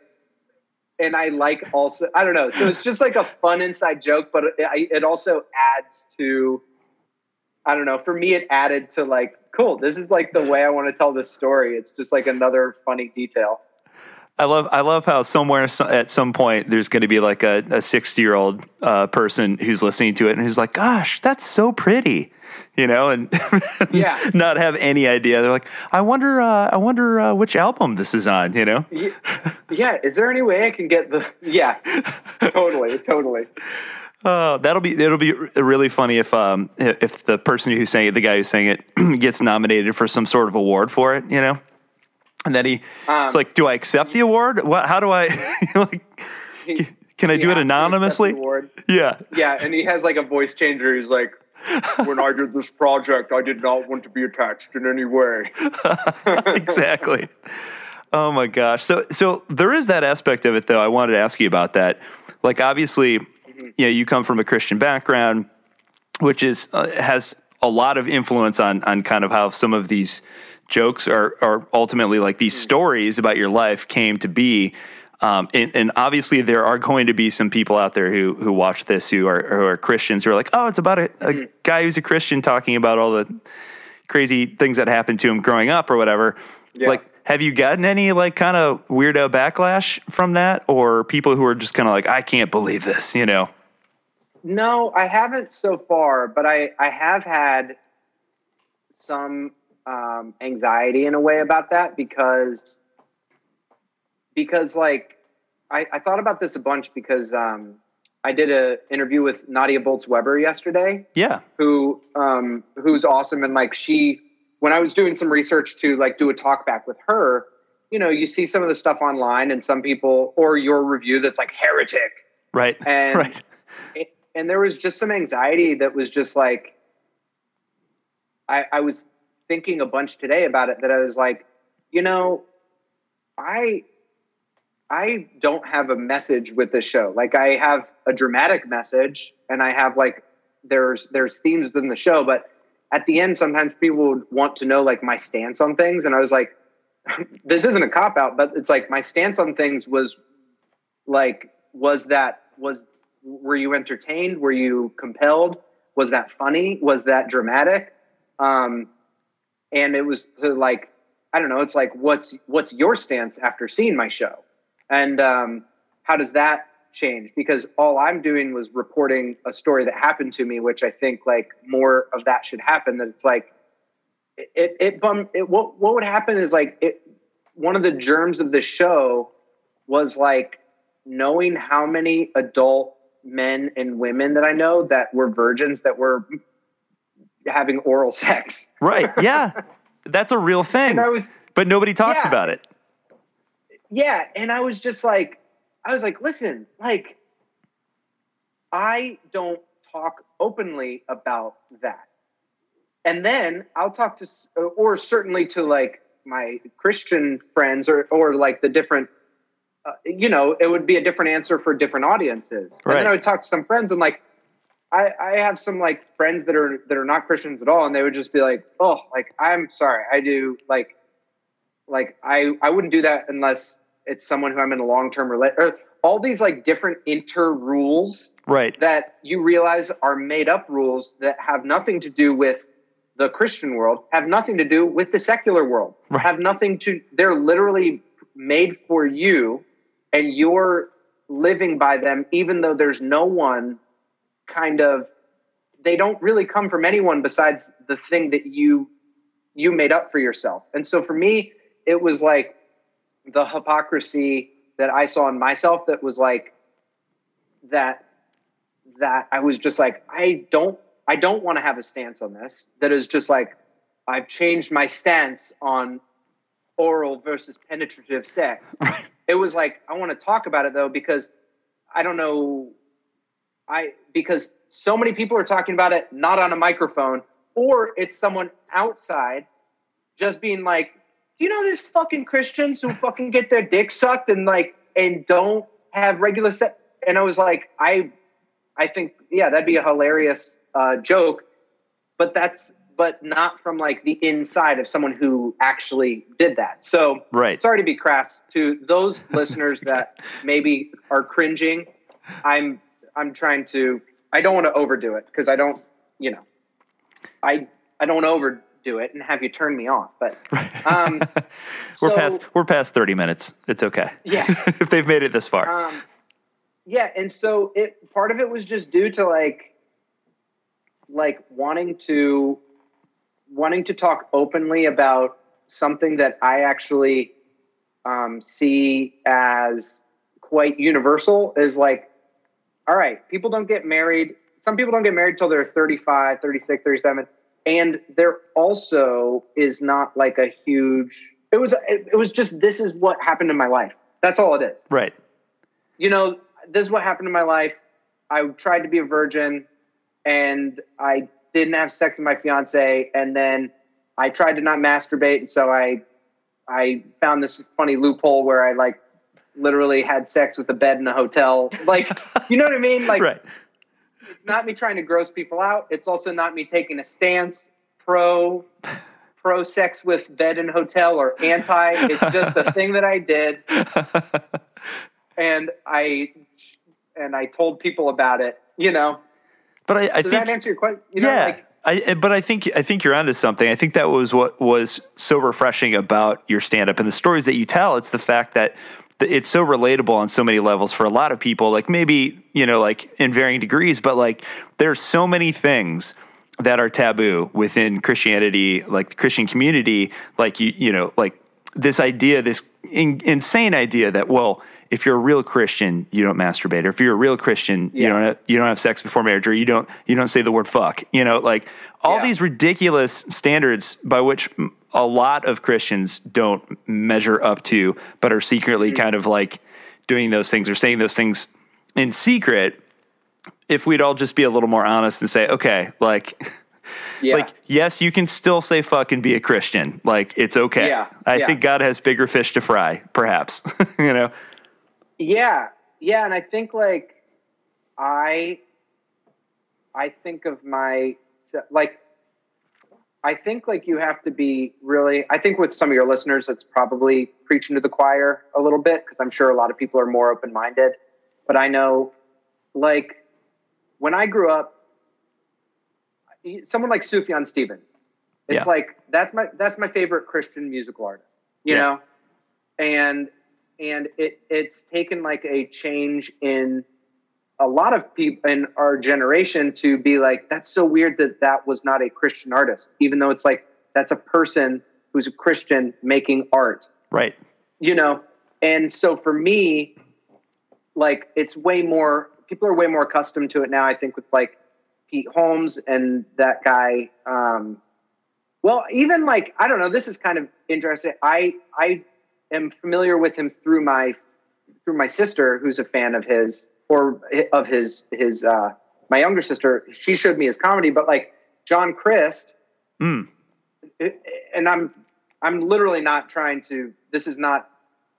and i like also i don't know so it's just like a fun inside joke but it, it also adds to i don't know for me it added to like cool this is like the way i want to tell this story it's just like another funny detail I love I love how somewhere at some point there's going to be like a, a 60 year old uh, person who's listening to it and who's like, "Gosh, that's so pretty," you know, and Yeah. not have any idea. They're like, "I wonder, uh, I wonder uh, which album this is on," you know. yeah, yeah. Is there any way I can get the? Yeah, totally, totally. Oh, that'll be it'll be really funny if um if the person who's saying it, the guy who's saying it, gets nominated for some sort of award for it, you know, and then he Um, it's like, do I accept the award? What? How do I like? Can I do it has to accept the anonymously? Yeah, Yeah, and he has like a voice changer. He's like, "When I did this project, I did not want to be attached in any way." exactly. Oh my gosh. So so there is that aspect of it though. I wanted to ask you about that. Like obviously, you know, you come from a Christian background, which is uh, has a lot of influence on on kind of how some of these jokes are are ultimately like these stories about your life came to be. Um, and, and obviously, there are going to be some people out there who who watch this who are who are Christians who are like, oh, it's about a, a guy who's a Christian talking about all the crazy things that happened to him growing up or whatever. Yeah. Like, have you gotten any like kind of weirdo backlash from that, or people who are just kind of like, I can't believe this, you know? No, I haven't so far, but I I have had some um, anxiety in a way about that because because like I, I thought about this a bunch because um, I did a interview with Nadia Bolz-Weber yesterday, Yeah, who um, who's awesome and like she when I was doing some research to like do a talk back with her, you know, you see some of the stuff online and some people or your review that's like heretic. Right, And- right, and there was just some anxiety that was just like I, I was thinking a bunch today about it that I was like, you know, I I don't have a message with this show. Like I have a dramatic message and I have like there's there's themes in the show, but at the end sometimes people would want to know like my stance on things and I was like this isn't a cop out, but it's like my stance on things was like was that was were you entertained? Were you compelled? Was that funny? Was that dramatic? Um and it was to like i don't know it's like what's what's your stance after seeing my show? And um how does that change because all i'm doing was reporting a story that happened to me which i think like more of that should happen that it's like it it, it bum it what what would happen is like it one of the germs of the show was like knowing how many adult men and women that I know that were virgins that were having oral sex. right. Yeah, that's a real thing, was but nobody talks Yeah. about it. yeah, and I was just like I was like, listen, like I don't talk openly about that. And then I'll talk to or certainly to like my Christian friends or or like the different uh, you know, it would be a different answer for different audiences. And then I would talk to some friends and like I, I have some like friends that are that are not Christians at all, and they would just be like, "Oh, like I'm sorry, I do like, like I I wouldn't do that unless it's someone who I'm in a long term relate or all these like different inter rules Right. that you realize are made up rules that have nothing to do with the Christian world, have nothing to do with the secular world, Right. have nothing to. They're literally made for you, and you're living by them, even though there's no one kind of. They don't really come from anyone besides the thing that you you made up for yourself. And so for me, it was like the hypocrisy that I saw in myself that was like that that I was just like I don't I don't want to have a stance on this that is just like I've changed my stance on oral versus penetrative sex. It was like I want to talk about it though because I don't know I because so many people are talking about it not on a microphone or it's someone outside just being like you know there's fucking Christians who fucking get their dick sucked and like and don't have regular sex and I was like I I think yeah that'd be a hilarious uh, joke but that's but not from like the inside of someone who actually did that so Right. sorry to be crass to those listeners that maybe are cringing i'm i'm trying to i don't want to overdo it because i don't you know i i don't want to do it and have you turn me off. But um, we're so- past we're past thirty minutes. It's okay. Yeah. if they've made it this far. Um, yeah, and so it part of it was just due to like like wanting to wanting to talk openly about something that I actually um, see as quite universal is like all right people don't get married some people don't get married till they're 35 36 37 and there also is not like a huge it was it, was just this is what happened in my life that's all it is right. you know, this is what happened in my life. I tried to be a virgin and I didn't have sex with my fiance and then I tried to not masturbate and so I I found this funny loophole where I like literally had sex with a bed in a hotel. Like, you know what I mean? Like right. It's not me trying to gross people out. It's also not me taking a stance pro pro sex with bed and hotel or anti. It's just a thing that I did and I and I told people about it. You know, But I, I does think that answer your question? You know, yeah. like, I, but I think I think you're onto something. I think that was what was so refreshing about your stand up and the stories that you tell. It's the fact that th- it's so relatable on so many levels for a lot of people. Like maybe you know, like in varying degrees, but like there's so many things that are taboo within Christianity, like the Christian community. Like you, you know, like this idea, this in, insane idea that well, if you're a real Christian, you don't masturbate, or if you're a real Christian, you don't have, you don't have sex before marriage, or you don't you don't say the word fuck. You know, like all Yeah. these ridiculous standards by which a lot of Christians don't measure up to, but are secretly Mm-hmm. kind of like doing those things or saying those things in secret. If we'd all just be a little more honest and say, okay, like. yeah, Like, yes, you can still say fuck and be a Christian. Like, it's okay. Yeah, I yeah. think God has bigger fish to fry, perhaps. you know? yeah, yeah, and I think like I, I think of my like. I think like you have to be really. I think with some of your listeners, it's probably preaching to the choir a little bit because I'm sure a lot of people are more open minded. But I know, like, when I grew up, someone like Sufjan Stevens, it's Yeah. like that's my that's my favorite Christian musical artist. You Yeah. know, and and it it's taken like a change in a lot of people in our generation to be like that's so weird that that was not a christian artist even though it's like that's a person who's a christian making art Right. you know and so for me like it's way more people are way more accustomed to it now i think with like pete holmes and that guy um well even like i don't know this is kind of interesting i i am familiar with him through my through my sister who's a fan of his or of his his uh my younger sister she showed me his comedy but like john crist Mm. and I'm I'm literally not trying to. This is not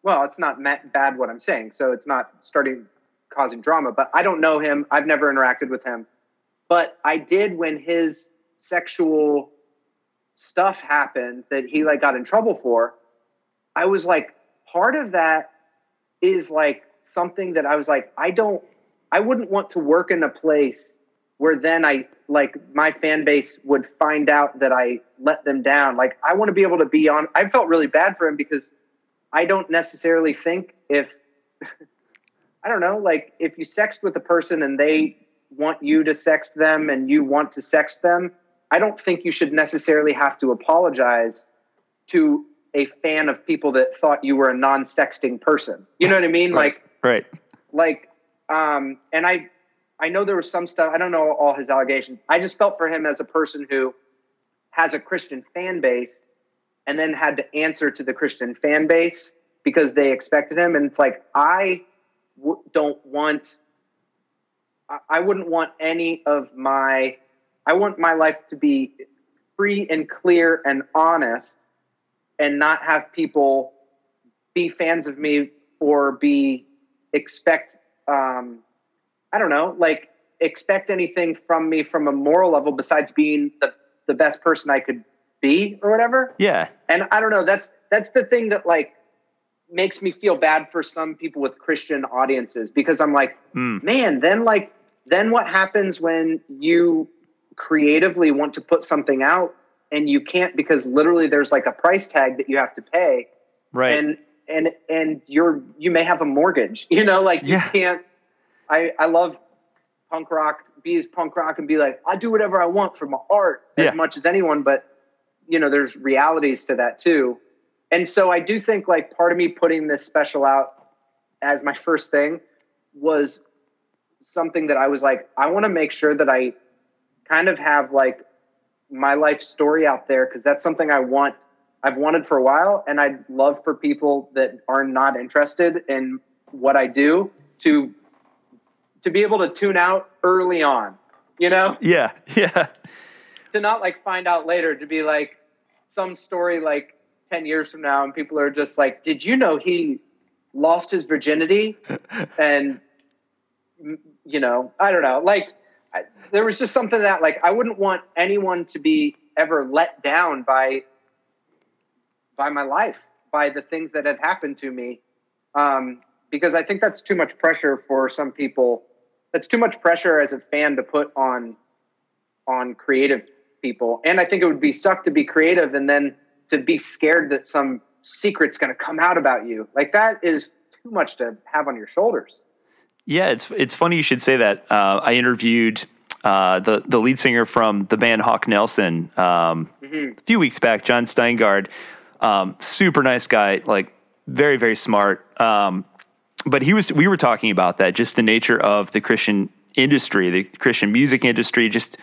well. It's not bad what I'm saying, so it's not starting causing drama. But I don't know him. I've never interacted with him. But I did when his sexual stuff happened that he like got in trouble for. I was like, part of that is like something that I was like, I don't, I wouldn't want to work in a place where then I like my fan base would find out that I let them down. Like I want to be able to be on. I felt really bad for him because I don't necessarily think if I don't know, like if you sexed with a person and they want you to sext them and you want to sext them, I don't think you should necessarily have to apologize to a fan of people that thought you were a non-sexting person. You know what I mean? Right. Like Right. like um and i i know there was some stuff i don't know all his allegations i just felt for him as a person who has a christian fan base and then had to answer to the christian fan base because they expected him and it's like i w- don't want I wouldn't want any of my i want my life to be free and clear and honest and not have people be fans of me or be expect um i don't know like expect anything from me from a moral level besides being the the best person i could be or whatever Yeah. and i don't know that's that's the thing that like makes me feel bad for some people with christian audiences because i'm like Mm. man then like then what happens when you creatively want to put something out and you can't because literally there's like a price tag that you have to pay? Right. And and and you're you may have a mortgage you know like you Yeah. can't i i love punk rock be as punk rock and be like i do whatever i want for my art as much as anyone but you know there's realities to that too. And so i do think like part of me putting this special out as my first thing was something that i was like i want to make sure that i kind of have like my life story out there because that's something i want I've wanted for a while, and I'd love for people that are not interested in what I do to to be able to tune out early on. You know, yeah yeah to not like find out later. To be like some story like ten years from now, and people are just like, "Did you know he lost his virginity?" and you know, I don't know. Like I, there was just something that like I wouldn't want anyone to be ever let down by by my life, by the things that have happened to me. Um, because I think that's too much pressure for some people. That's too much pressure as a fan to put on on creative people. And I think it would be suck to be creative and then to be scared that some secret's going to come out about you. Like that is too much to have on your shoulders. Yeah, it's it's funny you should say that. Uh, I interviewed uh, the the lead singer from the band Hawk Nelson um, a few weeks back, Jon Steingard. Um, super nice guy, like very very smart. Um, but he was we were talking about that, just the nature of the Christian industry, the Christian music industry, just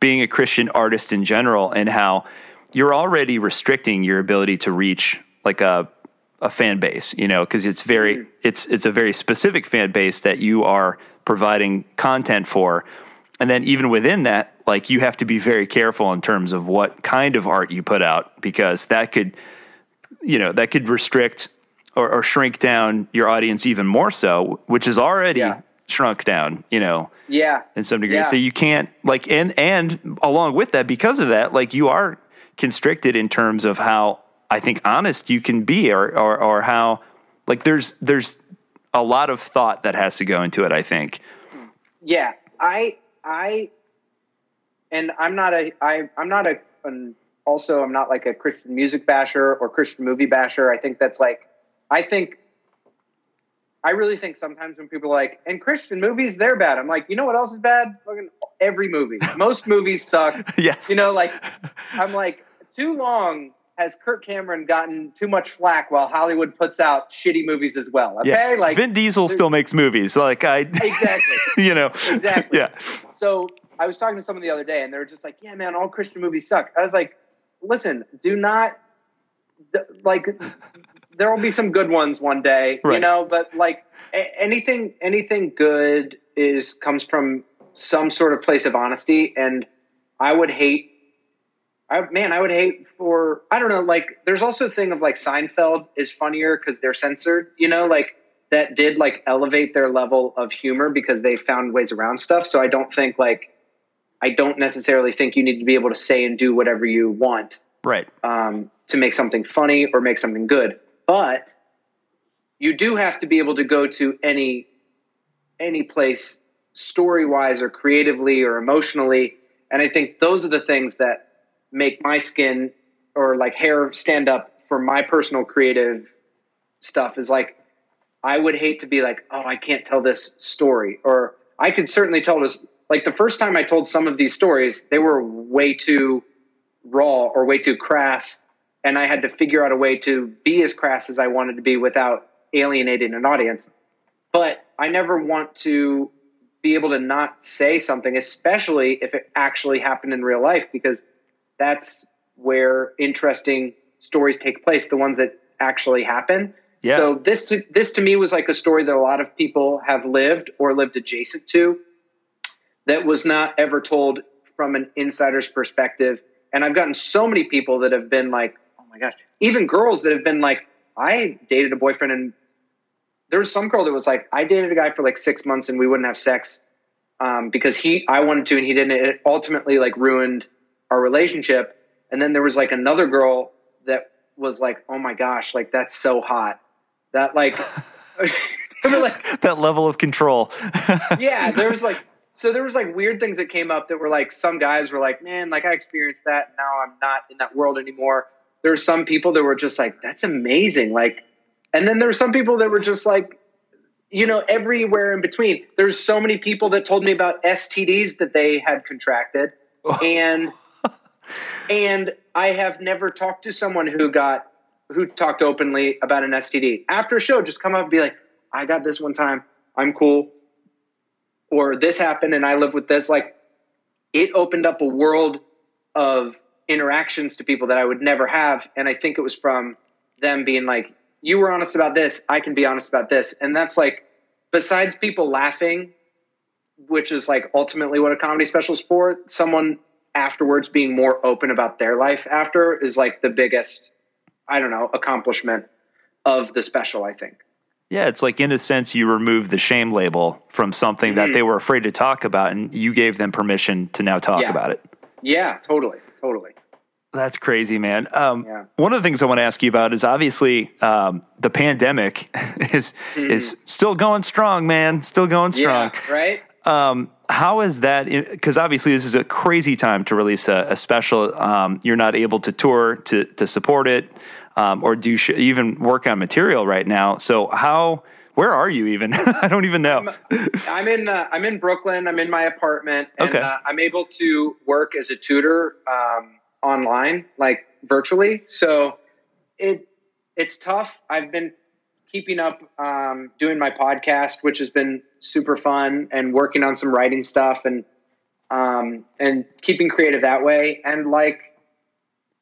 being a Christian artist in general, and how you're already restricting your ability to reach like a a fan base, you know, because it's very mm. it's it's a very specific fan base that you are providing content for. And then even within that, like you have to be very careful in terms of what kind of art you put out because that could you know, that could restrict or, or shrink down your audience even more so, which is already Yeah. shrunk down, you know, Yeah. in some degree. Yeah. So you can't like and and along with that, because of that, like you are constricted in terms of how I think honest you can be or or, or how like there's there's a lot of thought that has to go into it, I think. Yeah, I I and I'm not a I I'm not a an, also I'm not like a Christian music basher or Christian movie basher. I think that's like I think I really think sometimes when people are like, and Christian movies, they're bad. I'm like, you know what else is bad? Fucking every movie. Most movies suck. yes. You know, like I'm like, too long has Kirk Cameron gotten too much flack while Hollywood puts out shitty movies as well. Okay? yeah. Like Vin Diesel still makes movies. Like I exactly. you know. Exactly. Yeah. So I was talking to someone the other day, and they were just like, "Yeah, man, all Christian movies suck." I was like, "Listen, do not like. There will be some good ones one day, you know, but like anything, anything good is comes from some sort of place of honesty, and I would hate. I, man, I would hate for I don't know. Like, there's also a thing of like Seinfeld is funnier because they're censored. You know, like that did like elevate their level of humor because they found ways around stuff. So I don't think like I don't necessarily think you need to be able to say and do whatever you want Right. um, to make something funny or make something good. But you do have to be able to go to any any place story wise or creatively or emotionally. And I think those are the things that make my skin or like hair stand up for my personal creative stuff is like I would hate to be like, oh, I can't tell this story. Or I could certainly tell this like the first time I told some of these stories, they were way too raw or way too crass. And I had to figure out a way to be as crass as I wanted to be without alienating an audience. But I never want to be able to not say something, especially if it actually happened in real life, because that's where interesting stories take place, the ones that actually happen. Yeah. So this to, this to me was like a story that a lot of people have lived or lived adjacent to that was not ever told from an insider's perspective. And I've gotten so many people that have been like, oh my gosh, even girls that have been like, I dated a boyfriend and there was some girl that was like, I dated a guy for like six months and we wouldn't have sex um, because he, I wanted to and he didn't. It ultimately like ruined our relationship. And then there was like another girl that was like, oh my gosh, like that's so hot. That like, like that level of control. yeah, there was like so there was like weird things that came up that were like some guys were like, man, like I experienced that. And now I'm not in that world anymore. There were some people that were just like, that's amazing. Like, and then there were some people that were just like, you know, everywhere in between. There's so many people that told me about STDs that they had contracted, oh. and and I have never talked to someone who got who talked openly about an STD after a show. Just come up and be like, I got this one time. I'm cool. Or this happened and I live with this. Like, it opened up a world of interactions to people that I would never have. And I think it was from them being like, you were honest about this. I can be honest about this. And that's like, besides people laughing, which is like ultimately what a comedy special is for, someone afterwards being more open about their life after is like the biggest, I don't know, accomplishment of the special, I think. Yeah, it's like in a sense you removed the shame label from something mm-hmm. that they were afraid to talk about and you gave them permission to now talk yeah. about it. Yeah, totally. Totally. That's crazy, man. Um, yeah. One of the things I want to ask you about is obviously um, the pandemic is mm. is still going strong, man. Still going strong. Yeah, right. Um, how is that? Because obviously, this is a crazy time to release a, a special. Um, you're not able to tour to to support it, um, or do sh- even work on material right now. So how? Where are you even? I don't even know. I'm, I'm in uh, I'm in Brooklyn. I'm in my apartment, and okay. uh, I'm able to work as a tutor um, online, like virtually. So it it's tough. I've been keeping up um, doing my podcast, which has been super fun, and working on some writing stuff and um, and keeping creative that way. And like,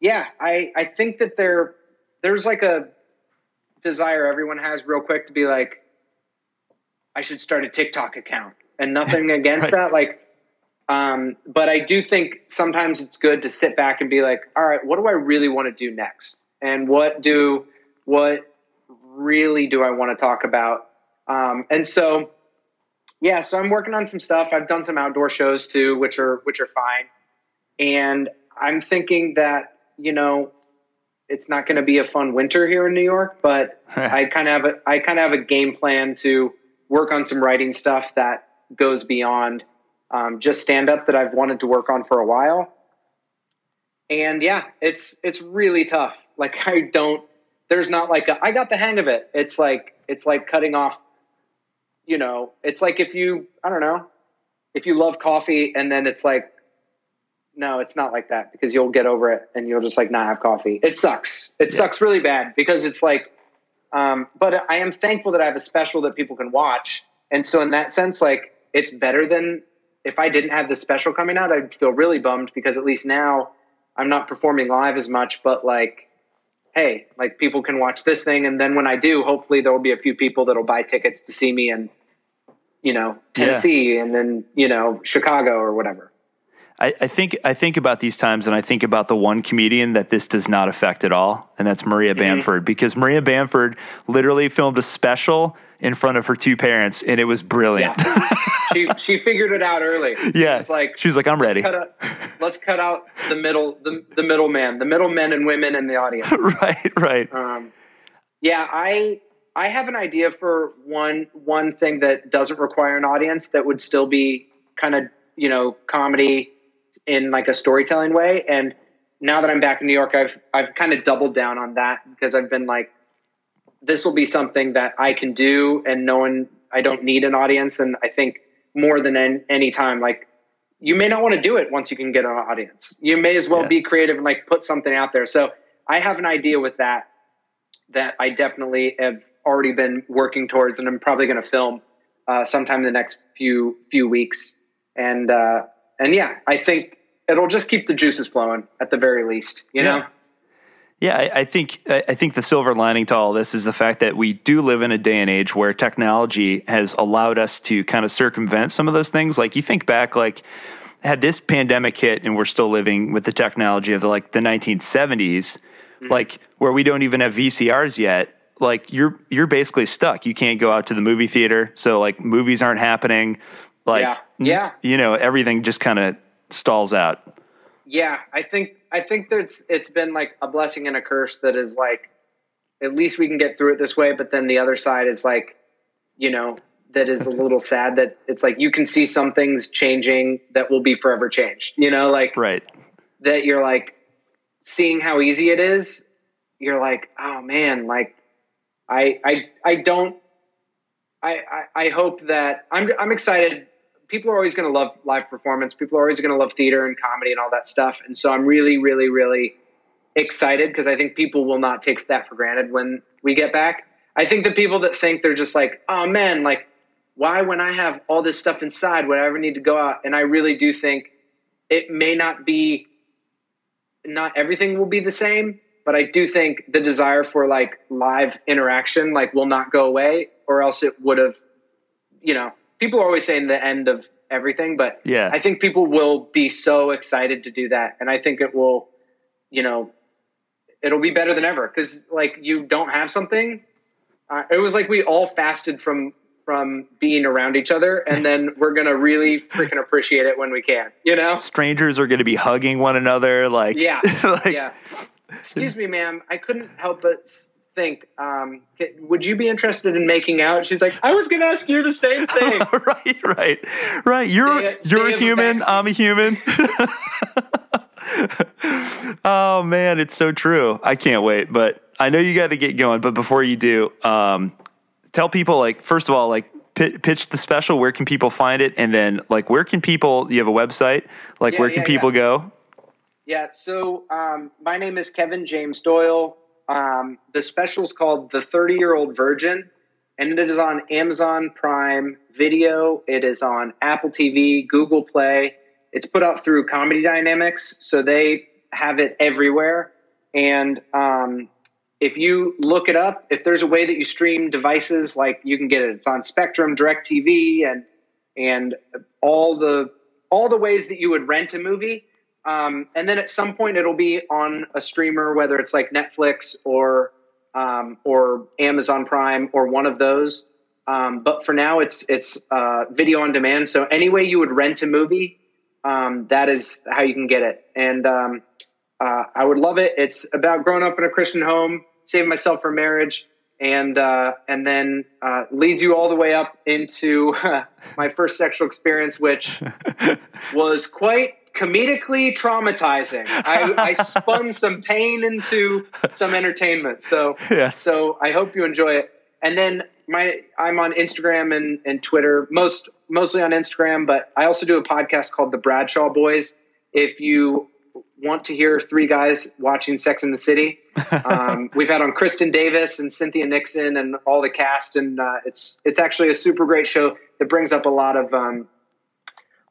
yeah, I I think that there there's like a desire everyone has real quick to be like, I should start a TikTok account, and nothing against right. that, like. Um, but I do think sometimes it's good to sit back and be like, all right, what do I really want to do next? And what do what really do I want to talk about? Um, and so, yeah, so I'm working on some stuff. I've done some outdoor shows too, which are which are fine. And I'm thinking that you know it's not going to be a fun winter here in New York, but I kind of have a, I kind of have a game plan to work on some writing stuff that goes beyond um, just stand up that I've wanted to work on for a while. And yeah, it's it's really tough. Like I don't there's not like a, I got the hang of it. It's like it's like cutting off. You know, it's like if you I don't know if you love coffee and then it's like no, it's not like that because you'll get over it and you'll just like not have coffee. It sucks. It yeah. sucks really bad because it's like. Um, but I am thankful that I have a special that people can watch, and so in that sense, like it's better than if I didn't have the special coming out. I'd feel really bummed because at least now I'm not performing live as much, but like hey, like people can watch this thing, and then when I do, hopefully there will be a few people that'll buy tickets to see me in, you know, Tennessee, yeah. and then you know Chicago or whatever. I, I, think I think about these times, and I think about the one comedian that this does not affect at all, and that's Maria mm-hmm. Bamford, because Maria Bamford literally filmed a special in front of her two parents, and it was brilliant. Yeah. she she figured it out early. Yeah, it's like she's like, I'm ready. Let's cut, out, let's cut out the middle the the middleman, the middlemen and women in the audience. right, right. Um, yeah, I I have an idea for one one thing that doesn't require an audience that would still be kind of you know comedy in like a storytelling way and now that I'm back in New York, I've I've kind of doubled down on that because I've been like, this will be something that I can do and no one, I don't need an audience. And I think more than any, any time, like you may not want to do it once you can get an audience. You may as well yeah. be creative and like put something out there. So I have an idea with that that I definitely have already been working towards, and I'm probably going to film uh, sometime in the next few few weeks. And uh, and yeah, I think it'll just keep the juices flowing at the very least. You yeah. know. Yeah, I, I, think I think the silver lining to all this is the fact that we do live in a day and age where technology has allowed us to kind of circumvent some of those things. Like you think back, like had this pandemic hit and we're still living with the technology of the, like the 1970s, mm-hmm. like where we don't even have VCRs yet. Like you're you're basically stuck. You can't go out to the movie theater, so like movies aren't happening. Like yeah, yeah. you know everything just kind of stalls out. Yeah, I think I think there's it's been like a blessing and a curse that is like at least we can get through it this way, but then the other side is like, you know, that is a little sad that it's like you can see some things changing that will be forever changed. You know, like Right. that you're like seeing how easy it is. You're like, oh man, like I I I don't I I, I hope that I'm I'm excited. People are always going to love live performance. People are always going to love theater and comedy and all that stuff. And so I'm really really really excited because I think people will not take that for granted when we get back. I think the people that think they're just like, oh man, like why when I have all this stuff inside would I ever need to go out? And I really do think it may not be not everything will be the same, but I do think the desire for like live interaction like will not go away or else it would have you know, people are always saying the end of everything, but Yeah. I think people will be so excited to do that and I think it will you know it'll be better than ever cuz like you don't have something uh, it was like we all fasted from from being around each other and then we're going to really freaking appreciate it when we can, you know? Strangers are going to be hugging one another. Like, Yeah. like, yeah. Excuse me, ma'am. I couldn't help but think, um, would you be interested in making out? She's like, I was going to ask you the same thing. right, right, right. You're you're a human. I'm a human. oh man, it's so true. I can't wait, but I know you got to get going. But before you do, um, tell people like first of all, like pi- pitch the special. Where can people find it? And then like where can people? You have a website. Like Yeah, where can yeah, people yeah. go? Yeah. So um, my name is Kevin James Doyle. Um, the is called The 30 Year Old Virgin, and it is on Amazon Prime Video. It is on Apple TV, Google Play. It's put out through Comedy Dynamics, so they have it everywhere. And um, if you look it up, if there's a way that you stream devices, like you can get it. It's on Spectrum, DirecTV, and and all the all the ways that you would rent a movie. Um, and then at some point it'll be on a streamer, whether it's like Netflix or um, or Amazon Prime or one of those. Um, but for now, it's it's uh, video on demand. So any way you would rent a movie, um, that is how you can get it. And um, uh, I would love it. It's about growing up in a Christian home, saving myself for marriage, and uh, and then uh, leads you all the way up into my first sexual experience, which was quite comedically traumatizing. I, I spun some pain into some entertainment. So Yes. so I hope you enjoy it. And then my I'm on Instagram and, and Twitter, most mostly on Instagram, but I also do a podcast called The Bradshaw Boys. If you want to hear three guys watching Sex in the City, um, we've had on Kristin Davis and Cynthia Nixon and all the cast, and uh, it's it's actually a super great show that brings up a lot of um,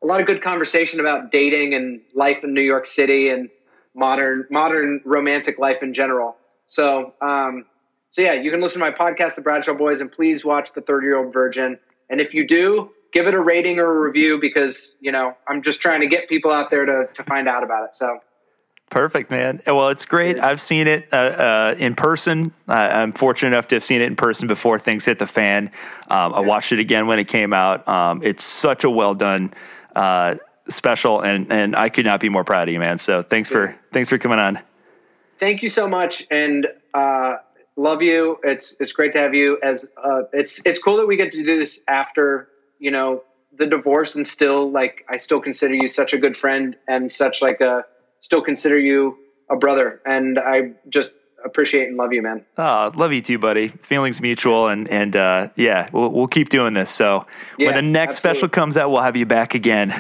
a lot of good conversation about dating and life in New York City and modern modern romantic life in general. So, um, so yeah, you can listen to my podcast, The Bradshaw Boys, and please watch The Thirty Year Old Virgin. And if you do, give it a rating or a review because you know I'm just trying to get people out there to to find out about it. So. Perfect, man. Well, it's great. I've seen it uh, uh, in person. Uh, I'm fortunate enough to have seen it in person before things hit the fan. Um, I watched it again when it came out. Um, it's such a well done uh, special, and and I could not be more proud of you, man. So thanks for thanks for coming on. thank you so much and uh, love you it's it's great to have you as uh, it's it's cool that we get to do this after you know the divorce and still like i still consider you such a good friend and such like a still consider you a brother and i just appreciate and love you man Oh, love you too, buddy. Feelings mutual, and and uh, yeah, we'll we'll keep doing this. So Yeah, when the next absolutely. special comes out, we'll have you back again.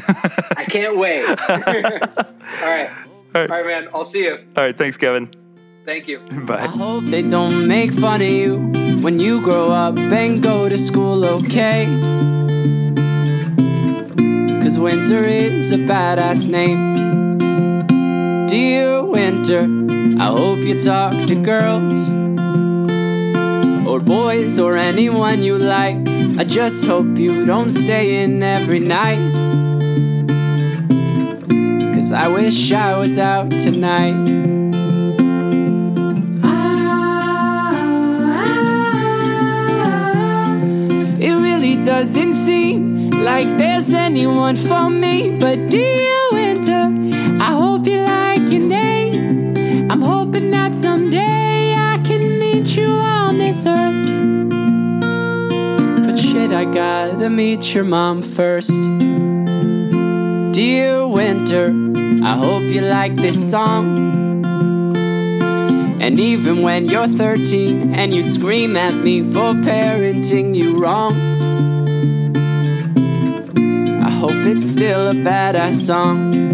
i can't wait all right All all right, right man i'll see you all right. Thanks, Kevin. thank you Bye. I hope they don't make fun of you when you grow up and go to school, okay? Cause winter is a badass name. Winter, I hope you talk to girls or boys or anyone you like. I just hope you don't stay in every night. Cause I wish I was out tonight. It really doesn't seem like there's anyone for me. But dear winter, I hope you like earth. But shit, I gotta meet your mom first. Dear Winter, I hope you like this song. And even when you're 13 and you scream at me for parenting you wrong, I hope it's still a badass song.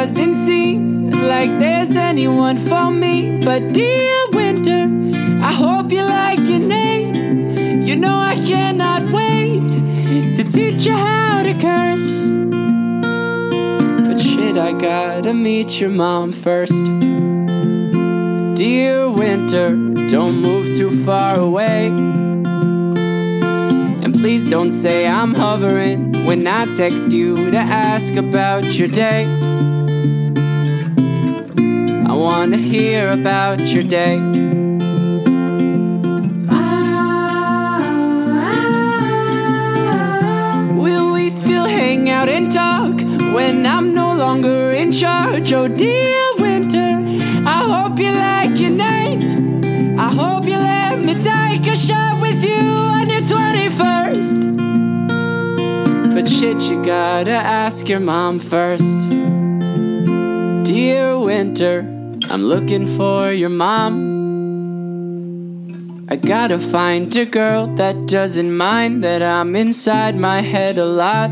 Doesn't seem like there's anyone for me. But dear winter, I hope you like your name. You know I cannot wait to teach you how to curse. But shit, I gotta meet your mom first. Dear winter, don't move too far away. And please don't say I'm hovering when I text you to ask about your day. I wanna hear about your day. Will we still hang out and talk when I'm no longer in charge? Oh, dear winter, I hope you like your name. I hope you let me take a shot with you on your 21st. But shit, you gotta ask your mom first. Dear winter, I'm looking for your mom. I gotta find a girl that doesn't mind that I'm inside my head a lot.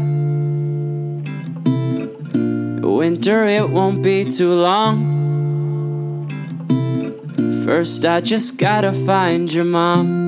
Winter, it won't be too long. First, I just gotta find your mom.